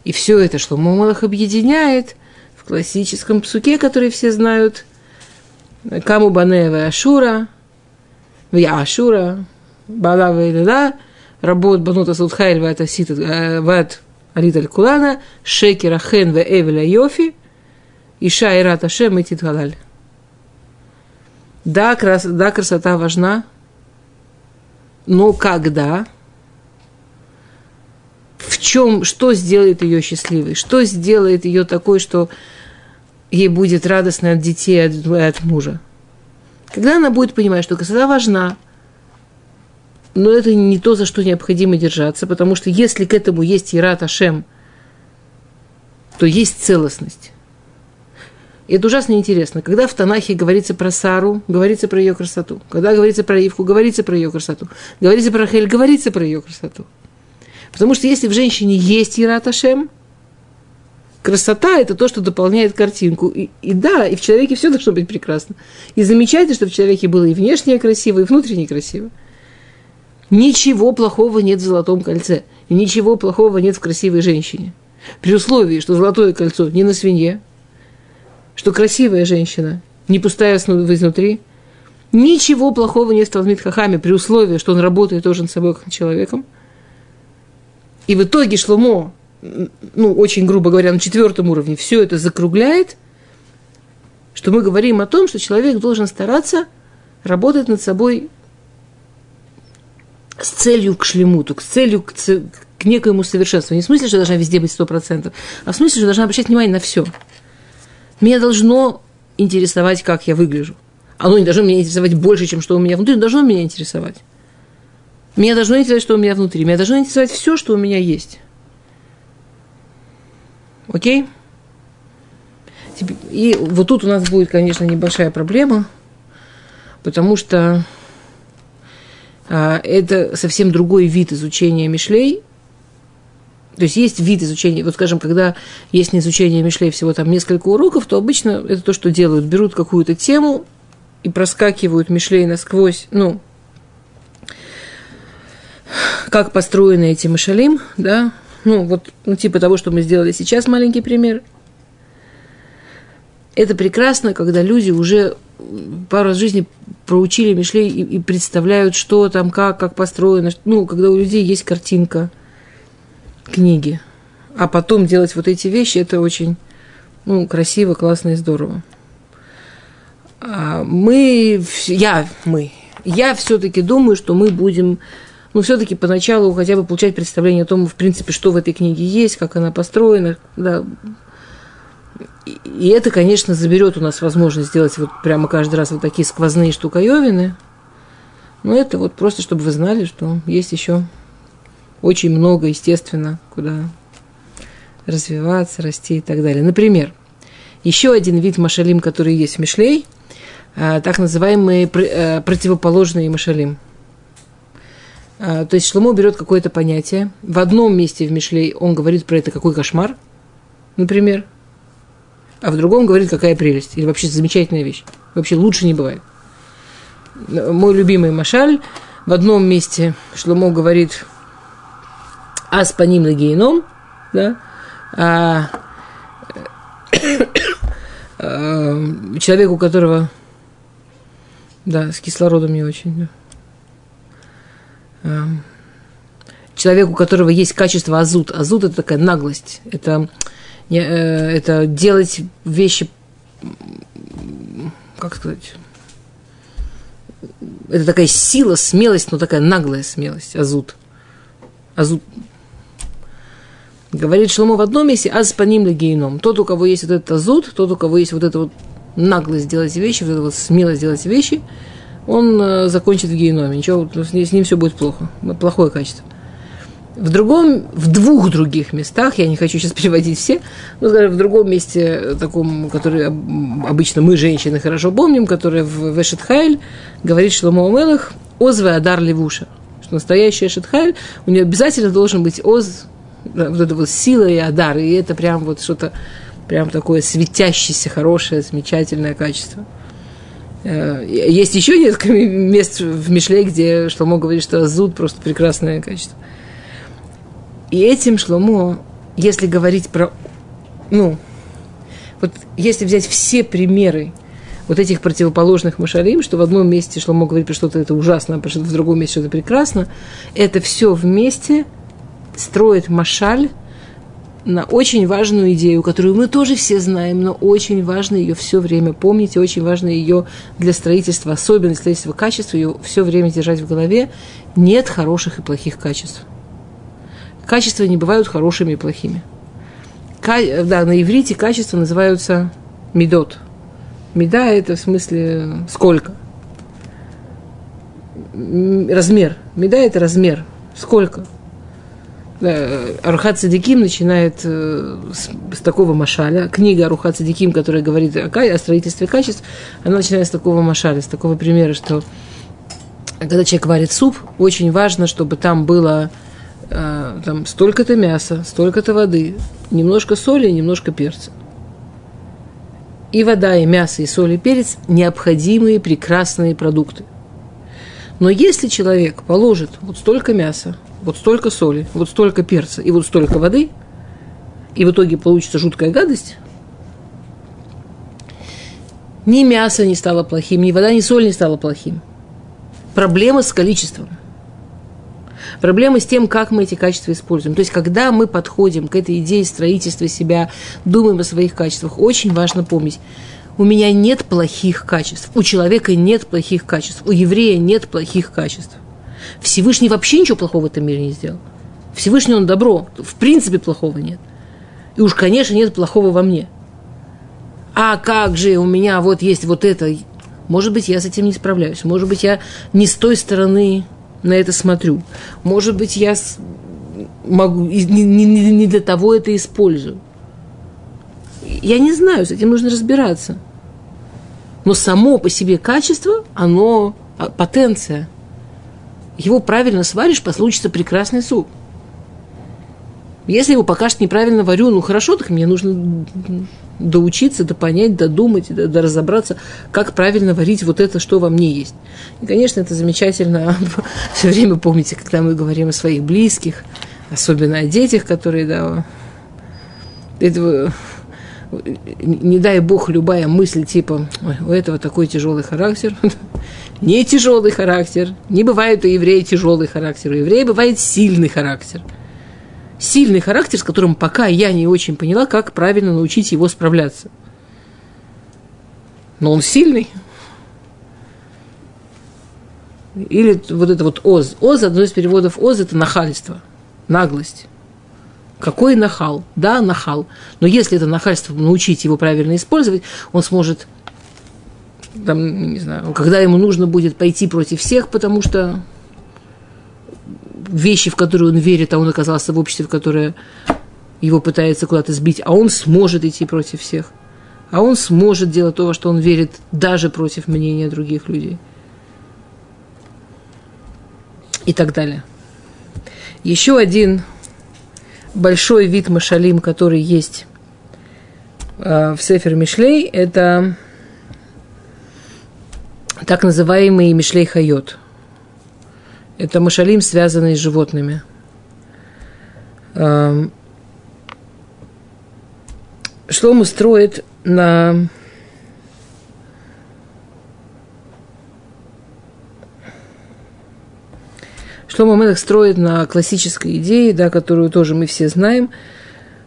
И все это, что Мумалах объединяет в классическом псуке, который все знают, Каму Банева Ашура, Я Ашура, Балава и да, работ Банута Судхайль Ват Асит Ват Алит аль Кулана, Шекера Хен ве Эвеля Йофи, Иша и Рат Ашем и Титхалаль. Да, крас, да, красота важна, но когда, в чем, что сделает ее счастливой, что сделает ее такой, что ей будет радостно от детей, от, от мужа. Когда она будет понимать, что красота важна – но это не то, за что необходимо держаться, потому что если к этому есть Ират Ашем, то есть целостность. И это ужасно интересно. Когда в Танахе говорится про Сару, говорится про ее красоту. Когда говорится про Ивку, говорится про ее красоту. Говорится про Хель, говорится про ее красоту. Потому что если в женщине есть Ират Ашем, красота – это то, что дополняет картинку. И, и да, и в человеке все должно быть прекрасно. И замечательно, что в человеке было и внешнее красиво, и внутреннее красиво. Ничего плохого нет в золотом кольце. И ничего плохого нет в красивой женщине. При условии, что золотое кольцо не на свинье, что красивая женщина не пустая изнутри, ничего плохого нет в Талмит Хахаме при условии, что он работает тоже над собой как человеком. И в итоге Шломо, ну, очень грубо говоря, на четвертом уровне все это закругляет, что мы говорим о том, что человек должен стараться работать над собой с целью к шлемуту, к целью к, к некоему совершенству. Не в смысле, что должна везде быть сто процентов, а в смысле, что должна обращать внимание на все. Меня должно интересовать, как я выгляжу. Оно не должно меня интересовать больше, чем что у меня внутри, но должно меня интересовать. Меня должно интересовать, что у меня внутри. Меня должно интересовать все, что у меня есть. Окей? И вот тут у нас будет, конечно, небольшая проблема, потому что а, это совсем другой вид изучения Мишлей. То есть есть вид изучения, вот скажем, когда есть не изучение Мишлей всего там несколько уроков, то обычно это то, что делают. Берут какую-то тему и проскакивают Мишлей насквозь, ну, как построены эти Мишалим, да, ну, вот, ну, типа того, что мы сделали сейчас, маленький пример. Это прекрасно, когда люди уже пару раз в жизни проучили Мишлей и, и представляют, что там, как, как построено. Ну, когда у людей есть картинка книги. А потом делать вот эти вещи, это очень ну, красиво, классно и здорово. А мы, я, мы, я все-таки думаю, что мы будем, ну, все-таки поначалу хотя бы получать представление о том, в принципе, что в этой книге есть, как она построена, да, и это, конечно, заберет у нас возможность сделать вот прямо каждый раз вот такие сквозные штуковины. Но это вот просто, чтобы вы знали, что есть еще очень много, естественно, куда развиваться, расти и так далее. Например, еще один вид машалим, который есть в Мишлей, а, так называемые э, противоположные машалим. А, то есть Шломо берет какое-то понятие. В одном месте в Мишлей он говорит про это какой кошмар, например – а в другом говорит, какая прелесть, или вообще замечательная вещь. Вообще лучше не бывает. Мой любимый Машаль, в одном месте Шломо говорит «Ас по ним геном», да, а, а, человек, у которого, да, с кислородом не очень. А, человек, у которого есть качество азут. Азут – это такая наглость, это Э, это делать вещи, как сказать, это такая сила, смелость, но такая наглая смелость, азут. Азут. Говорит Шломо в одном месте, аз по ним гейном. Тот, у кого есть вот этот азут, тот, у кого есть вот эта вот наглость делать вещи, вот эта вот смелость делать вещи, он э, закончит в геноме. Ничего, с ним все будет плохо. Плохое качество. В другом, в двух других местах, я не хочу сейчас (laughs) переводить все, но, скажем, в другом месте, таком, который обычно мы, женщины, хорошо помним, который в Вешетхайль, говорит Шломо Мелах, Озве Адар Левуша. Что настоящий Эшетхайль, у нее обязательно должен быть Оз, вот эта вот сила и Адар, и это прям вот что-то, прям такое светящееся, хорошее, замечательное качество. Э, есть еще несколько мест в Мишле, где Шломо говорит, что Азуд просто прекрасное качество. И этим Шломо, если говорить про, ну, вот если взять все примеры вот этих противоположных машалим, что в одном месте Шломо говорит про что-то это ужасно, а в другом месте что-то прекрасно, это все вместе строит машаль на очень важную идею, которую мы тоже все знаем, но очень важно ее все время помнить, и очень важно ее для строительства, особенно строительства качества, ее все время держать в голове. Нет хороших и плохих качеств качества не бывают хорошими и плохими. Ка- да, на иврите качества называются медот. Меда – это в смысле сколько? Размер. Меда – это размер. Сколько? Арухат Садиким начинает э, с, с такого машаля. Книга Арухат Садиким, которая говорит о, о строительстве качеств, она начинает с такого машаля, с такого примера, что когда человек варит суп, очень важно, чтобы там было а, там столько-то мяса, столько-то воды, немножко соли, немножко перца. И вода, и мясо, и соль, и перец – необходимые прекрасные продукты. Но если человек положит вот столько мяса, вот столько соли, вот столько перца и вот столько воды, и в итоге получится жуткая гадость, ни мясо не стало плохим, ни вода, ни соль не стало плохим. Проблема с количеством. Проблема с тем, как мы эти качества используем. То есть, когда мы подходим к этой идее строительства себя, думаем о своих качествах, очень важно помнить, у меня нет плохих качеств, у человека нет плохих качеств, у еврея нет плохих качеств. Всевышний вообще ничего плохого в этом мире не сделал. Всевышний он добро, в принципе плохого нет. И уж, конечно, нет плохого во мне. А как же у меня вот есть вот это, может быть, я с этим не справляюсь, может быть, я не с той стороны на это смотрю. Может быть, я могу, не, не, не для того это использую. Я не знаю, с этим нужно разбираться. Но само по себе качество, оно а, потенция. Его правильно сваришь, получится прекрасный суп. Если его пока что неправильно варю, ну хорошо, так мне нужно доучиться, да понять, додумать, да, да разобраться, как правильно варить вот это, что во мне есть. И, конечно, это замечательно. (laughs) Все время помните, когда мы говорим о своих близких, особенно о детях, которые, да, этого, не дай бог, любая мысль типа, у этого такой тяжелый характер, (laughs) не тяжелый характер, не бывает у еврея тяжелый характер, у еврея бывает сильный характер. Сильный характер, с которым пока я не очень поняла, как правильно научить его справляться. Но он сильный. Или вот это вот оз. Оз, одно из переводов оз – это нахальство, наглость. Какой нахал? Да, нахал. Но если это нахальство научить его правильно использовать, он сможет, там, не знаю, когда ему нужно будет пойти против всех, потому что вещи, в которые он верит, а он оказался в обществе, в которое его пытается куда-то сбить, а он сможет идти против всех. А он сможет делать то, во что он верит, даже против мнения других людей. И так далее. Еще один большой вид машалим, который есть э, в Сефер Мишлей, это так называемый Мишлей Хайот. Это машалим, связанный с животными. Э, Шлому строит на Шлома Мелех строит на классической идее, да, которую тоже мы все знаем.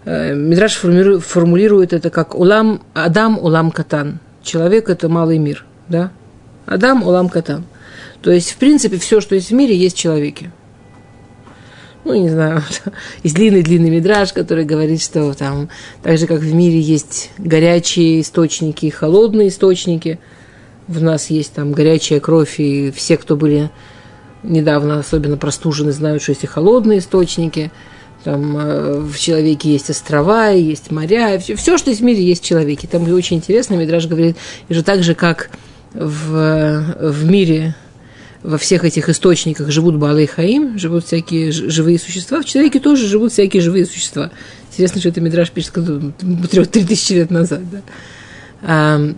Э, Мидраш формулирует это как улам, Адам улам катан. Человек – это малый мир. Да? Адам улам катан. То есть, в принципе, все, что есть в мире, есть в человеке. Ну, не знаю, (laughs) есть длинный-длинный мидраж, который говорит, что там, так же, как в мире есть горячие источники и холодные источники, в нас есть там горячая кровь, и все, кто были недавно особенно простужены, знают, что есть и холодные источники, там э, в человеке есть острова, есть моря, все, все, что есть в мире, есть в человеке. Там очень интересно, Мидраж говорит, и же так же, как в, в мире во всех этих источниках живут Балы Хаим, живут всякие живые существа, в человеке тоже живут всякие живые существа. Интересно, что это Мидраж пишет три тысячи лет назад. Да?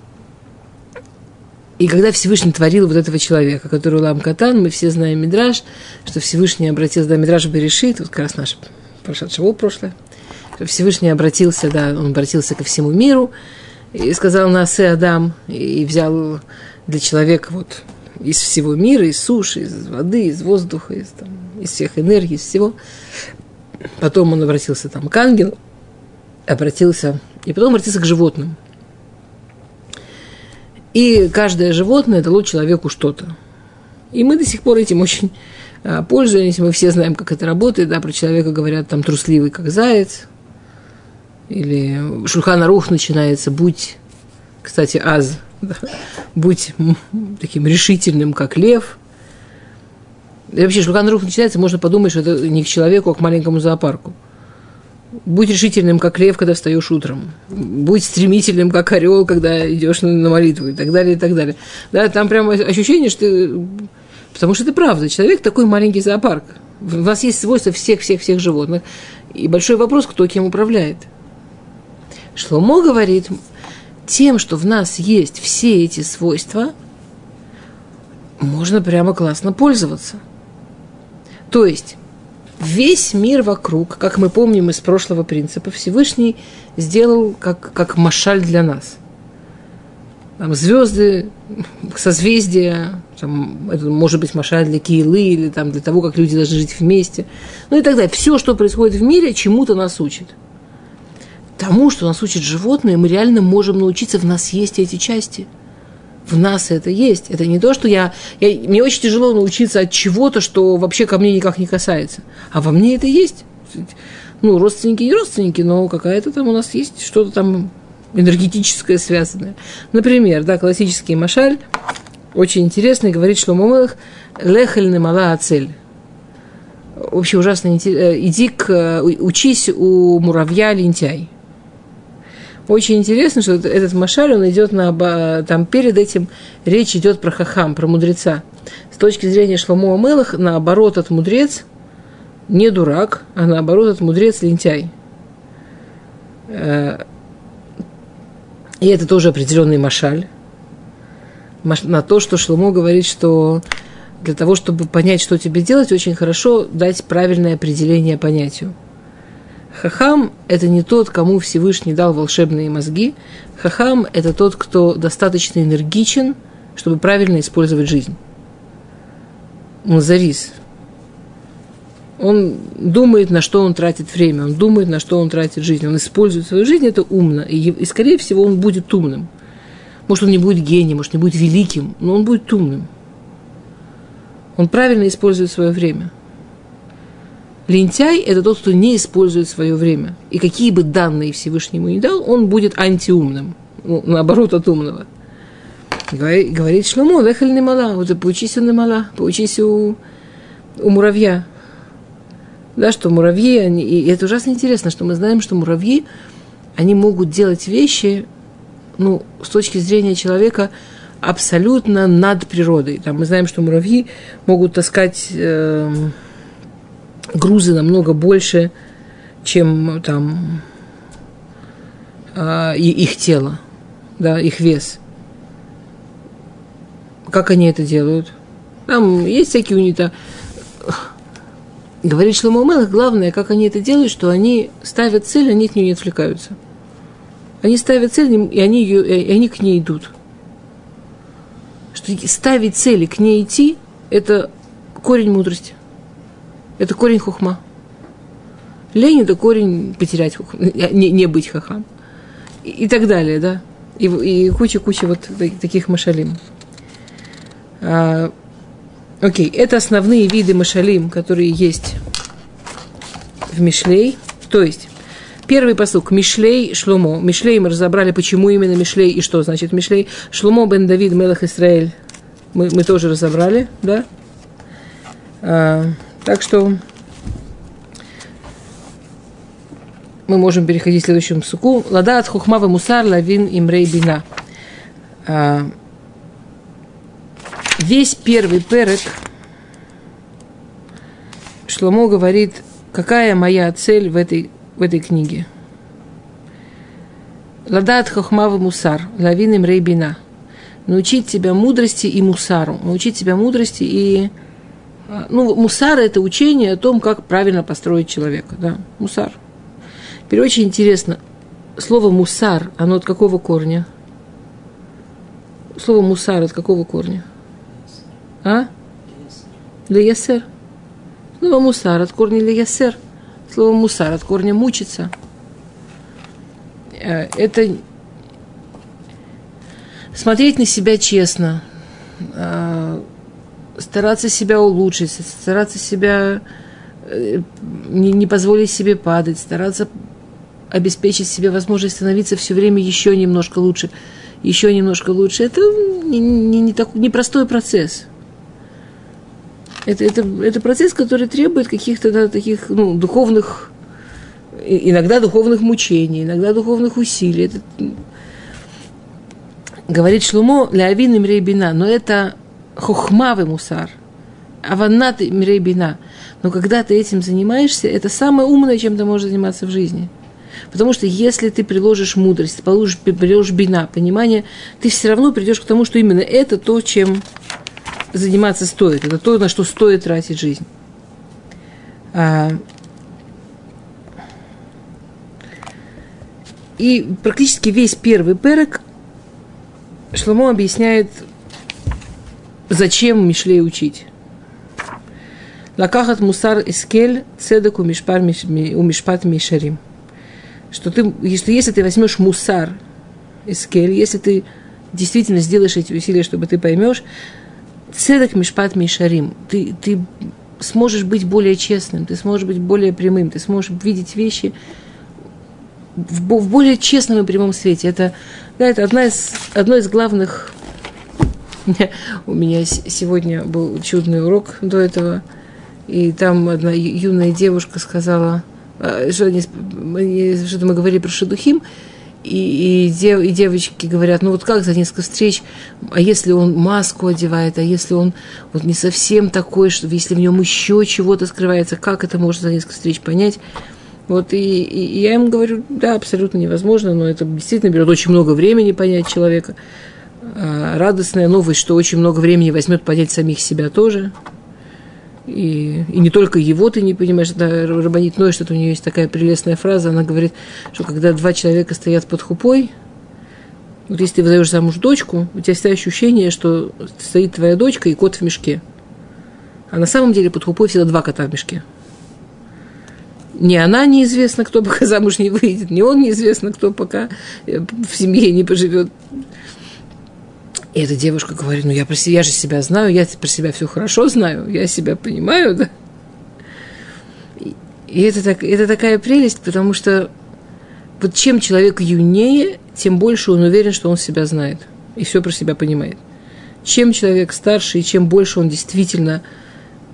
И когда Всевышний творил вот этого человека, который Лам Катан, мы все знаем Мидраж, что Всевышний обратился, да, Мидраж Берешит, вот как раз наш прошедшего прошлое, что Всевышний обратился, да, он обратился ко всему миру и сказал Насе Адам, и взял для человека вот из всего мира, из суши, из воды, из воздуха, из, там, из всех энергий, из всего. Потом он обратился там к ангелу, обратился, и потом обратился к животным – и каждое животное дало человеку что-то. И мы до сих пор этим очень а, пользуемся. Мы все знаем, как это работает. Да, про человека говорят там трусливый, как заяц. Или Шульхана Рух начинается, будь, кстати, аз, (laughs) да, будь таким решительным, как лев. И вообще Шульхан Рух начинается, можно подумать, что это не к человеку, а к маленькому зоопарку. Будь решительным, как лев, когда встаешь утром. Будь стремительным, как орел, когда идешь на молитву и так далее, и так далее. Да, там прямо ощущение, что ты... Потому что это правда. Человек такой маленький зоопарк. У вас есть свойства всех-всех-всех животных. И большой вопрос, кто кем управляет. Шломо говорит, тем, что в нас есть все эти свойства, можно прямо классно пользоваться. То есть, весь мир вокруг, как мы помним из прошлого принципа, Всевышний сделал как, как машаль для нас. Там звезды, созвездия, там, это может быть машаль для Киилы или там, для того, как люди должны жить вместе. Ну и так далее. Все, что происходит в мире, чему-то нас учит. Тому, что нас учат животные, мы реально можем научиться, в нас есть эти части – в нас это есть. Это не то, что я, я... Мне очень тяжело научиться от чего-то, что вообще ко мне никак не касается. А во мне это есть. Ну, родственники и родственники, но какая-то там у нас есть что-то там энергетическое связанное. Например, да, классический машаль, очень интересный, говорит, что Мамелах лехельны мала ацель. Вообще ужасно. Иди к, учись у муравья лентяй. Очень интересно, что этот Машаль, он идет на... Там перед этим речь идет про хахам, про мудреца. С точки зрения Шломо Амелах, наоборот, от мудрец не дурак, а наоборот, от мудрец лентяй. Э, и это тоже определенный Машаль. На то, что Шломо говорит, что для того, чтобы понять, что тебе делать, очень хорошо дать правильное определение понятию. Хахам – это не тот, кому Всевышний дал волшебные мозги. Хахам – это тот, кто достаточно энергичен, чтобы правильно использовать жизнь. Мазарис. Он думает, на что он тратит время, он думает, на что он тратит жизнь, он использует свою жизнь, это умно. И, и скорее всего, он будет умным. Может, он не будет гением, может, не будет великим, но он будет умным. Он правильно использует свое время – Лентяй – это тот, кто не использует свое время. И какие бы данные Всевышний ему не дал, он будет антиумным. Ну, наоборот, от умного. Говорит, говорит Шломо, лехаль не мала, вот поучись у немала, поучись у, у муравья. Да, что муравьи, они, и это ужасно интересно, что мы знаем, что муравьи, они могут делать вещи, ну, с точки зрения человека, абсолютно над природой. Там мы знаем, что муравьи могут таскать... Э, грузы намного больше, чем там э, их тело, да, их вес. Как они это делают? Там есть всякие у них Говорит Шломо Мелах, главное, как они это делают, что они ставят цель, они от нее не отвлекаются. Они ставят цель, и они, ее, и они к ней идут. Что ставить цели, к ней идти, это корень мудрости. Это корень хухма. Лень – это корень потерять хухма, не, не быть хахам. И, и так далее, да. И, куча-куча вот таких машалим. А, окей, это основные виды машалим, которые есть в Мишлей. То есть, первый посук – Мишлей Шломо. Мишлей мы разобрали, почему именно Мишлей и что значит Мишлей. Шломо бен Давид Мелах Исраэль мы, мы тоже разобрали, да? А, так что мы можем переходить к следующему суку. Лада от хухмава мусар лавин имрей бина. А, весь первый перек Шломо говорит, какая моя цель в этой, в этой книге. Ладат хохмава мусар, лавин им рейбина. Научить тебя мудрости и мусару. Научить тебя мудрости и ну, мусар – это учение о том, как правильно построить человека, да, мусар. Теперь очень интересно, слово мусар, оно от какого корня? Слово мусар от какого корня? А? Леясер. Слово мусар от корня леясер. Слово мусар от корня мучиться. Э, это смотреть на себя честно, а, стараться себя улучшить, стараться себя э, не, не позволить себе падать, стараться обеспечить себе возможность становиться все время еще немножко лучше, еще немножко лучше. Это не, не, не так, непростой процесс. Это, это, это процесс, который требует каких-то да, таких ну, духовных, иногда духовных мучений, иногда духовных усилий. Это, говорит Шлумо, лявин им бина, но это хухмавый мусар, аванат мирейбина. Но когда ты этим занимаешься, это самое умное, чем ты можешь заниматься в жизни. Потому что если ты приложишь мудрость, приложишь, приложишь бина, понимание, ты все равно придешь к тому, что именно это то, чем заниматься стоит. Это то, на что стоит тратить жизнь. А, и практически весь первый перек Шломо объясняет Зачем Мишлей учить? Лакахат мусар искель цедек у мишпат мишарим. Что ты, если, если ты возьмешь мусар искель, если ты действительно сделаешь эти усилия, чтобы ты поймешь, цедек мишпат мишарим, ты, ты сможешь быть более честным, ты сможешь быть более прямым, ты сможешь видеть вещи в, в более честном и прямом свете. Это, да, это одна из, одно из главных У меня сегодня был чудный урок до этого, и там одна юная девушка сказала, а, что, мы говорили про Шедухим, и, и, дев, и девочки говорят, ну вот как за несколько встреч, а если он маску одевает, а если он вот не совсем такой, что если в нем еще чего-то скрывается, как это можно за несколько встреч понять? Вот и, и я им говорю, да, абсолютно невозможно, но это действительно берет очень много времени понять человека. А радостная новость, что очень много времени возьмет понять самих себя тоже. И, и не только его ты не понимаешь, да, Рабанит Ной, что у нее есть такая прелестная фраза, она говорит, что когда два человека стоят под хупой, вот если ты выдаешь замуж дочку, у тебя всегда ощущение, что стоит твоя дочка и кот в мешке. А на самом деле под хупой всегда два кота в мешке. Не она неизвестно, кто пока замуж не выйдет, не он неизвестно, кто пока э, в семье не поживет. И эта девушка говорит, ну я, про себя, я же себя знаю, я про себя все хорошо знаю, я себя понимаю, да. И это, так, это такая прелесть, потому что вот чем человек юнее, тем больше он уверен, что он себя знает и все про себя понимает. Чем человек старше и чем больше он действительно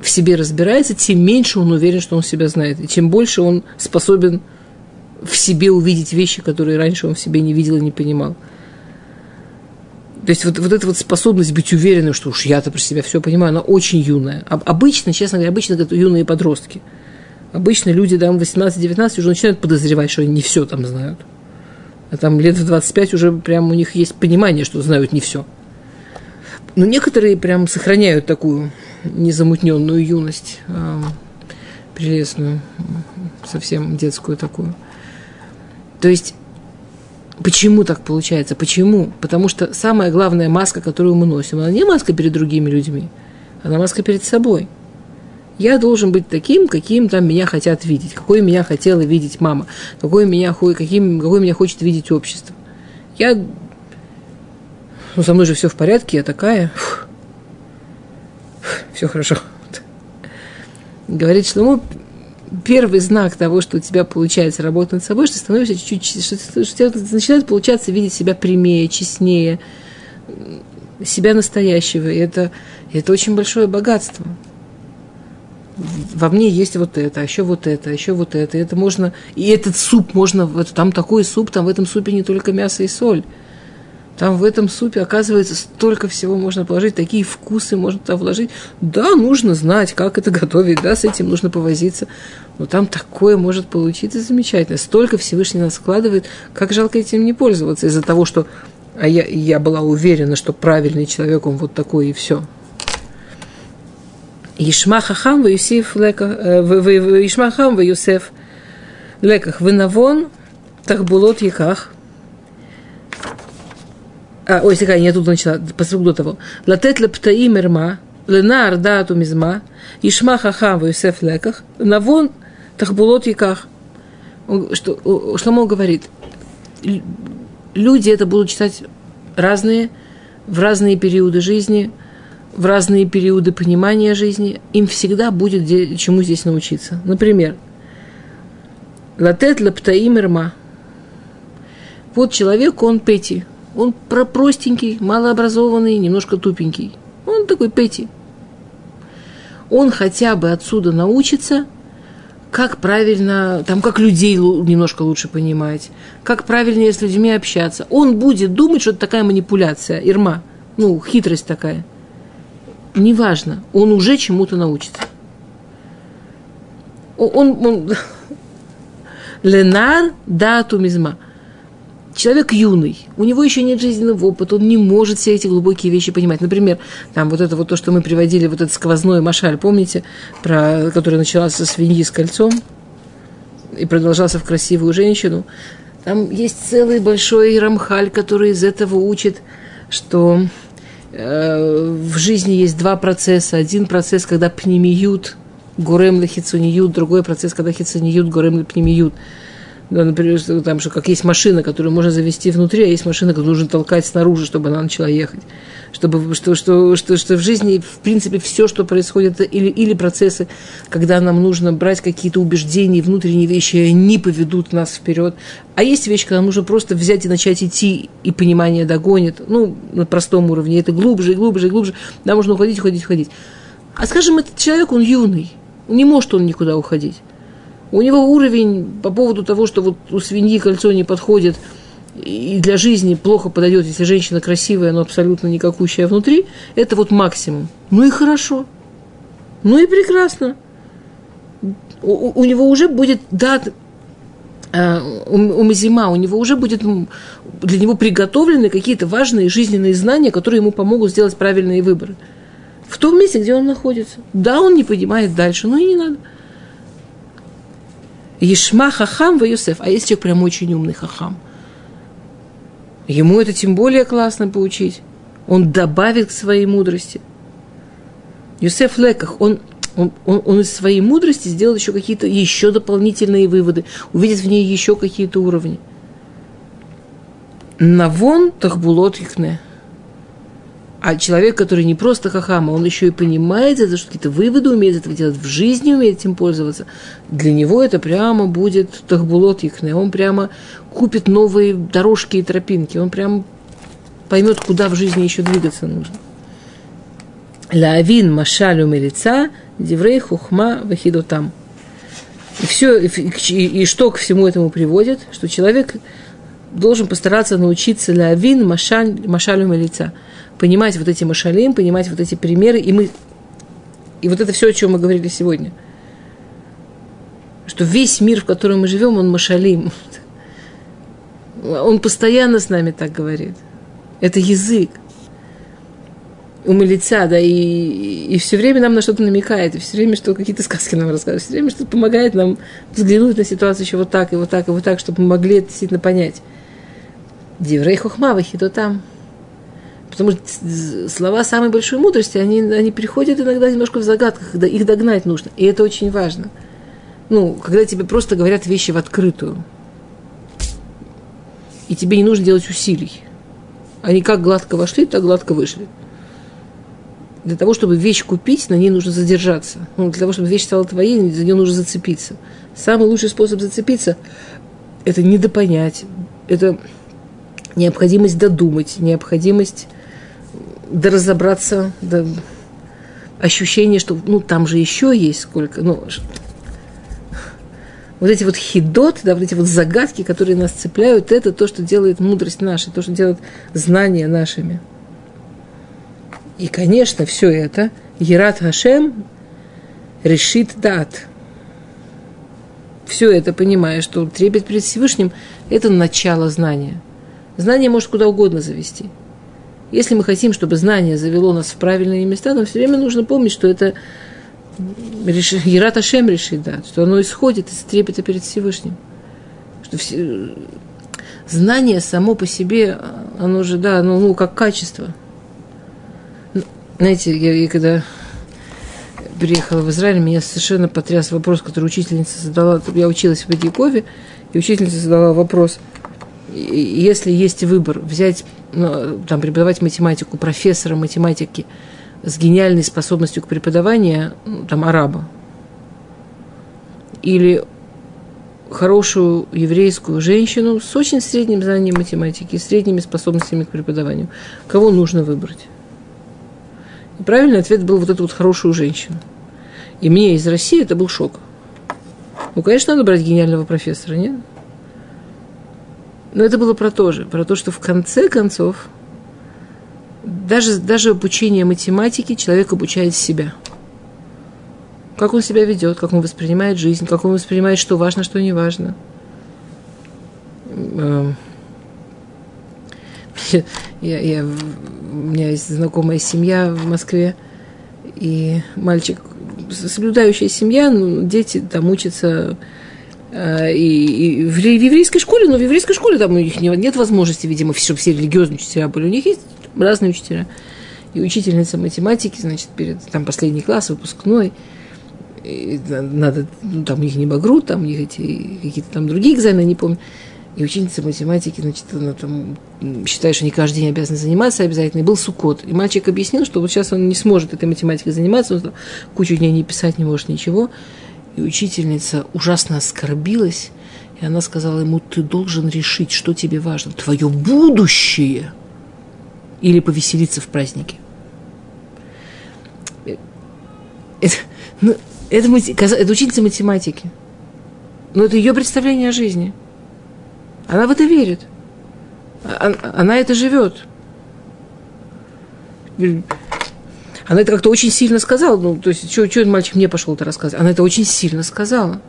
в себе разбирается, тем меньше он уверен, что он себя знает. И чем больше он способен в себе увидеть вещи, которые раньше он в себе не видел и не понимал. То есть вот, вот эта вот способность быть уверенным, что уж я-то про себя все понимаю, она очень юная. Обычно, честно говоря, обычно это юные подростки. Обычно люди там 18-19 уже начинают подозревать, что они не все там знают. А там лет в 25 уже прям у них есть понимание, что знают не все. Но некоторые прям сохраняют такую незамутненную юность, э, прелестную, совсем детскую такую. То есть Почему так получается? Почему? Потому что самая главная маска, которую мы носим, она не маска перед другими людьми, она маска перед собой. Я должен быть таким, каким там меня хотят видеть, какой меня хотела видеть мама, какой меня, каким, какой меня хочет видеть общество. Я, ну, со мной же все в порядке, я такая, фух, все хорошо. (laughs) Говорит, что ему первый знак того, что у тебя получается работать над собой, что становишься чуть-чуть, что, что, тебя начинает получаться видеть себя прямее, честнее, себя настоящего. И это, это очень большое богатство. Во мне есть вот это, а еще вот это, а еще вот это. И это можно, и этот суп можно, там такой суп, там в этом супе не только мясо и соль. Там в этом супе, оказывается, столько всего можно положить, такие вкусы можно туда вложить. Да, нужно знать, как это (laughs) готовить, да, с этим нужно повозиться. Но там такое может получиться замечательно. Столько Всевышний нас складывает, как жалко этим не пользоваться из-за того, что а я, я была уверена, что правильный человек, он вот такой и все. Ишма хахам леках, э, Ишма хахам в Юсеф леках, вынавон тахбулот яках – а, ой, сикай, я тут начала, посрук до того. Латет лептаи мерма, ленар дату мизма, ишма хахам в Юсеф леках, навон тахбулот яках. Что, Шломо говорит, люди это будут читать разные, в разные периоды жизни, в разные периоды понимания жизни, им всегда будет где, чему здесь научиться. Например, латет лептаи мерма. Вот человек, он пети, он простенький, малообразованный, немножко тупенький. Он такой Петти. Он хотя бы отсюда научится, как правильно, там, как людей немножко лучше понимать, как правильнее с людьми общаться. Он будет думать, что это такая манипуляция, ирма, ну, хитрость такая. Неважно, он уже чему-то научится. Он, он, (laughs) Ленар да тумизма – человек юный, у него еще нет жизненного опыта, он не может все эти глубокие вещи понимать. Например, там вот это вот то, что мы приводили, вот этот сквозной машаль, помните, про, который начался со свиньи с кольцом и продолжался в красивую женщину. Там есть целый большой рамхаль, который из этого учит, что э, в жизни есть два процесса. Один процесс, когда пнемиют, горем лехицуниют, другой процесс, когда хицуниют, горем лепнемиют. Да, например, там же как есть машина, которую можно завести внутри, а есть машина, которую нужно толкать снаружи, чтобы она начала ехать. Чтобы, что, что, что, что в жизни, в принципе, все, что происходит, или, или процессы, когда нам нужно брать какие-то убеждения, внутренние вещи, они поведут нас вперед. А есть вещи, когда нужно просто взять и начать идти, и понимание догонит. Ну, на простом уровне. Это глубже и глубже и глубже. Да, можно уходить, уходить, уходить. А скажем, этот человек, он юный. Не может он никуда уходить. У него уровень по поводу того, что вот у свиньи кольцо не подходит, и для жизни плохо подойдет, если женщина красивая, но абсолютно никакущая внутри, это вот максимум. Ну и хорошо. Ну и прекрасно. У, у него уже будет дат, э, у, Мазима, у него уже будет для него приготовлены какие-то важные жизненные знания, которые ему помогут сделать правильные выборы. В том месте, где он находится. Да, он не понимает дальше, но и не надо. Ешма хахам в Юсеф. А есть человек прям очень умный хахам. Ему это тем более классно поучить. Он добавит к своей мудрости. Юсеф Леках, он, он, он, он из своей мудрости сделал еще какие-то еще дополнительные выводы, увидит в ней еще какие-то уровни. Навон тахбулот ихне. А человек, который не просто хахама, он еще и понимает это, что какие-то выводы умеет этого делать, в жизни умеет этим пользоваться, для него это прямо будет тахбулот ихне. Он прямо купит новые дорожки и тропинки. Он прямо поймет, куда в жизни еще двигаться нужно. Лавин машалю мелица, диврей хухма вахидотам. И все, и, и, что к всему этому приводит? Что человек должен постараться научиться лавин машаль, машалю мелица – понимать вот эти машалим, понимать вот эти примеры, и мы, и вот это все, о чем мы говорили сегодня, что весь мир, в котором мы живем, он машалим. Он постоянно с нами так говорит. Это язык. У лица, да, и, и все время нам на что-то намекает, и все время что какие-то сказки нам рассказывает, все время что-то помогает нам взглянуть на ситуацию еще вот так, и вот так, и вот так, чтобы мы могли это действительно понять. Диврей хухма, то там. Потому что слова самой большой мудрости, они, они приходят иногда немножко в загадках, когда их догнать нужно. И это очень важно. Ну, когда тебе просто говорят вещи в открытую. И тебе не нужно делать усилий. Они как гладко вошли, так гладко вышли. Для того, чтобы вещь купить, на ней нужно задержаться. Ну, для того, чтобы вещь стала твоей, за нее нужно зацепиться. Самый лучший способ зацепиться – это недопонять, это необходимость додумать, необходимость до разобраться, до ощущения, что ну там же еще есть сколько, ну вот эти вот хидот, да, вот эти вот загадки, которые нас цепляют, это то, что делает мудрость наша, то, что делает знания нашими. И, конечно, все это Ерат Хашем решит дат. Все это, понимая, что трепет перед Всевышним – это начало знания. Знание может куда угодно завести – если мы хотим, чтобы знание завело нас в правильные места, нам все время нужно помнить, что это Ерат Ашем решит, да, что оно исходит из трепета перед Всевышним. Что все, знание само по себе, оно же, да, оно, ну, как качество. Знаете, я, я когда приехала в Израиль, меня совершенно потряс вопрос, который учительница задала. Я училась в Бадьякове, и учительница задала вопрос, если есть выбор взять ну, там, преподавать математику профессора математики с гениальной способностью к преподаванию, ну, там, араба, или хорошую еврейскую женщину с очень средним знанием математики, средними способностями к преподаванию. Кого нужно выбрать? И правильный ответ был вот эту вот хорошую женщину. И мне из России это был шок. Ну, конечно, надо брать гениального профессора, нет? Но это было про то же, про то, что в конце концов даже, даже обучение математики человек обучает себя. Как он себя ведет, как он воспринимает жизнь, как он воспринимает, что важно, что не важно. Эм, (laughs) я, я, у меня есть знакомая семья в Москве, и мальчик, соблюдающая семья, ну, дети там учатся и, и в, еврейской школе, но в еврейской школе там у них нет возможности, видимо, чтобы все религиозные учителя были. У них есть разные учителя. И учительница математики, значит, перед там последний класс, выпускной, и надо, ну, там у них не багрут, там у них эти какие-то там другие экзамены, не помню. И ученица математики, значит, она там считает, что не каждый день обязан заниматься обязательно. И был сукот. И мальчик объяснил, что вот сейчас он не сможет этой математикой заниматься, он кучу дней не писать не может ничего. И учительница ужасно оскорбилась, и она сказала ему, ты должен решить, что тебе важно, твое будущее или повеселиться в празднике. Это, ну, это, это учительница математики. Но это ее представление о жизни. Она в это верит. Она, она это живет. Она это как-то очень сильно сказала. Ну, то есть, что этот мальчик мне пошел это рассказывать? Она это очень сильно сказала.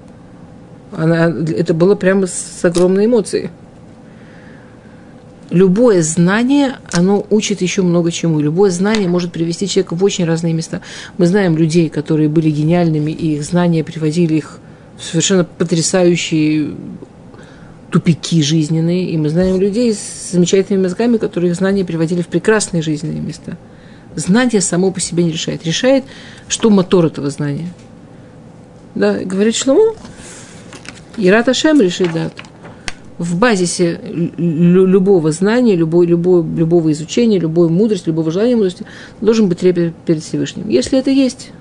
Она, это было прямо с огромной эмоцией. Любое знание, оно учит еще много чему. Любое знание может привести человека в очень разные места. Мы знаем людей, которые были гениальными, и их знания приводили их в совершенно потрясающие тупики жизненные. И мы знаем людей с замечательными мозгами, которые их знания приводили в прекрасные жизненные места. Знание само по себе не решает. Решает, что мотор этого знания. Да, говорит Шлому, Ират Ашем решит дату. В базисе любого знания, любой, любой, любого изучения, любой мудрости, любого желания мудрости должен быть трепет перед Всевышним. Если это есть,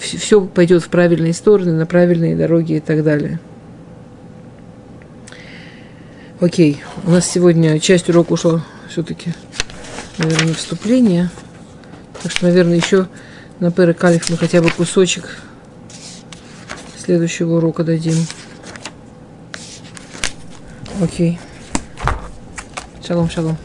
все пойдет в правильные стороны, на правильные дороги и так далее. Окей, у нас сегодня часть урока ушла все-таки, наверное, вступление. Так что, наверное, еще на Пера Калиф мы хотя бы кусочек следующего урока дадим. Окей. Шалом, шалом.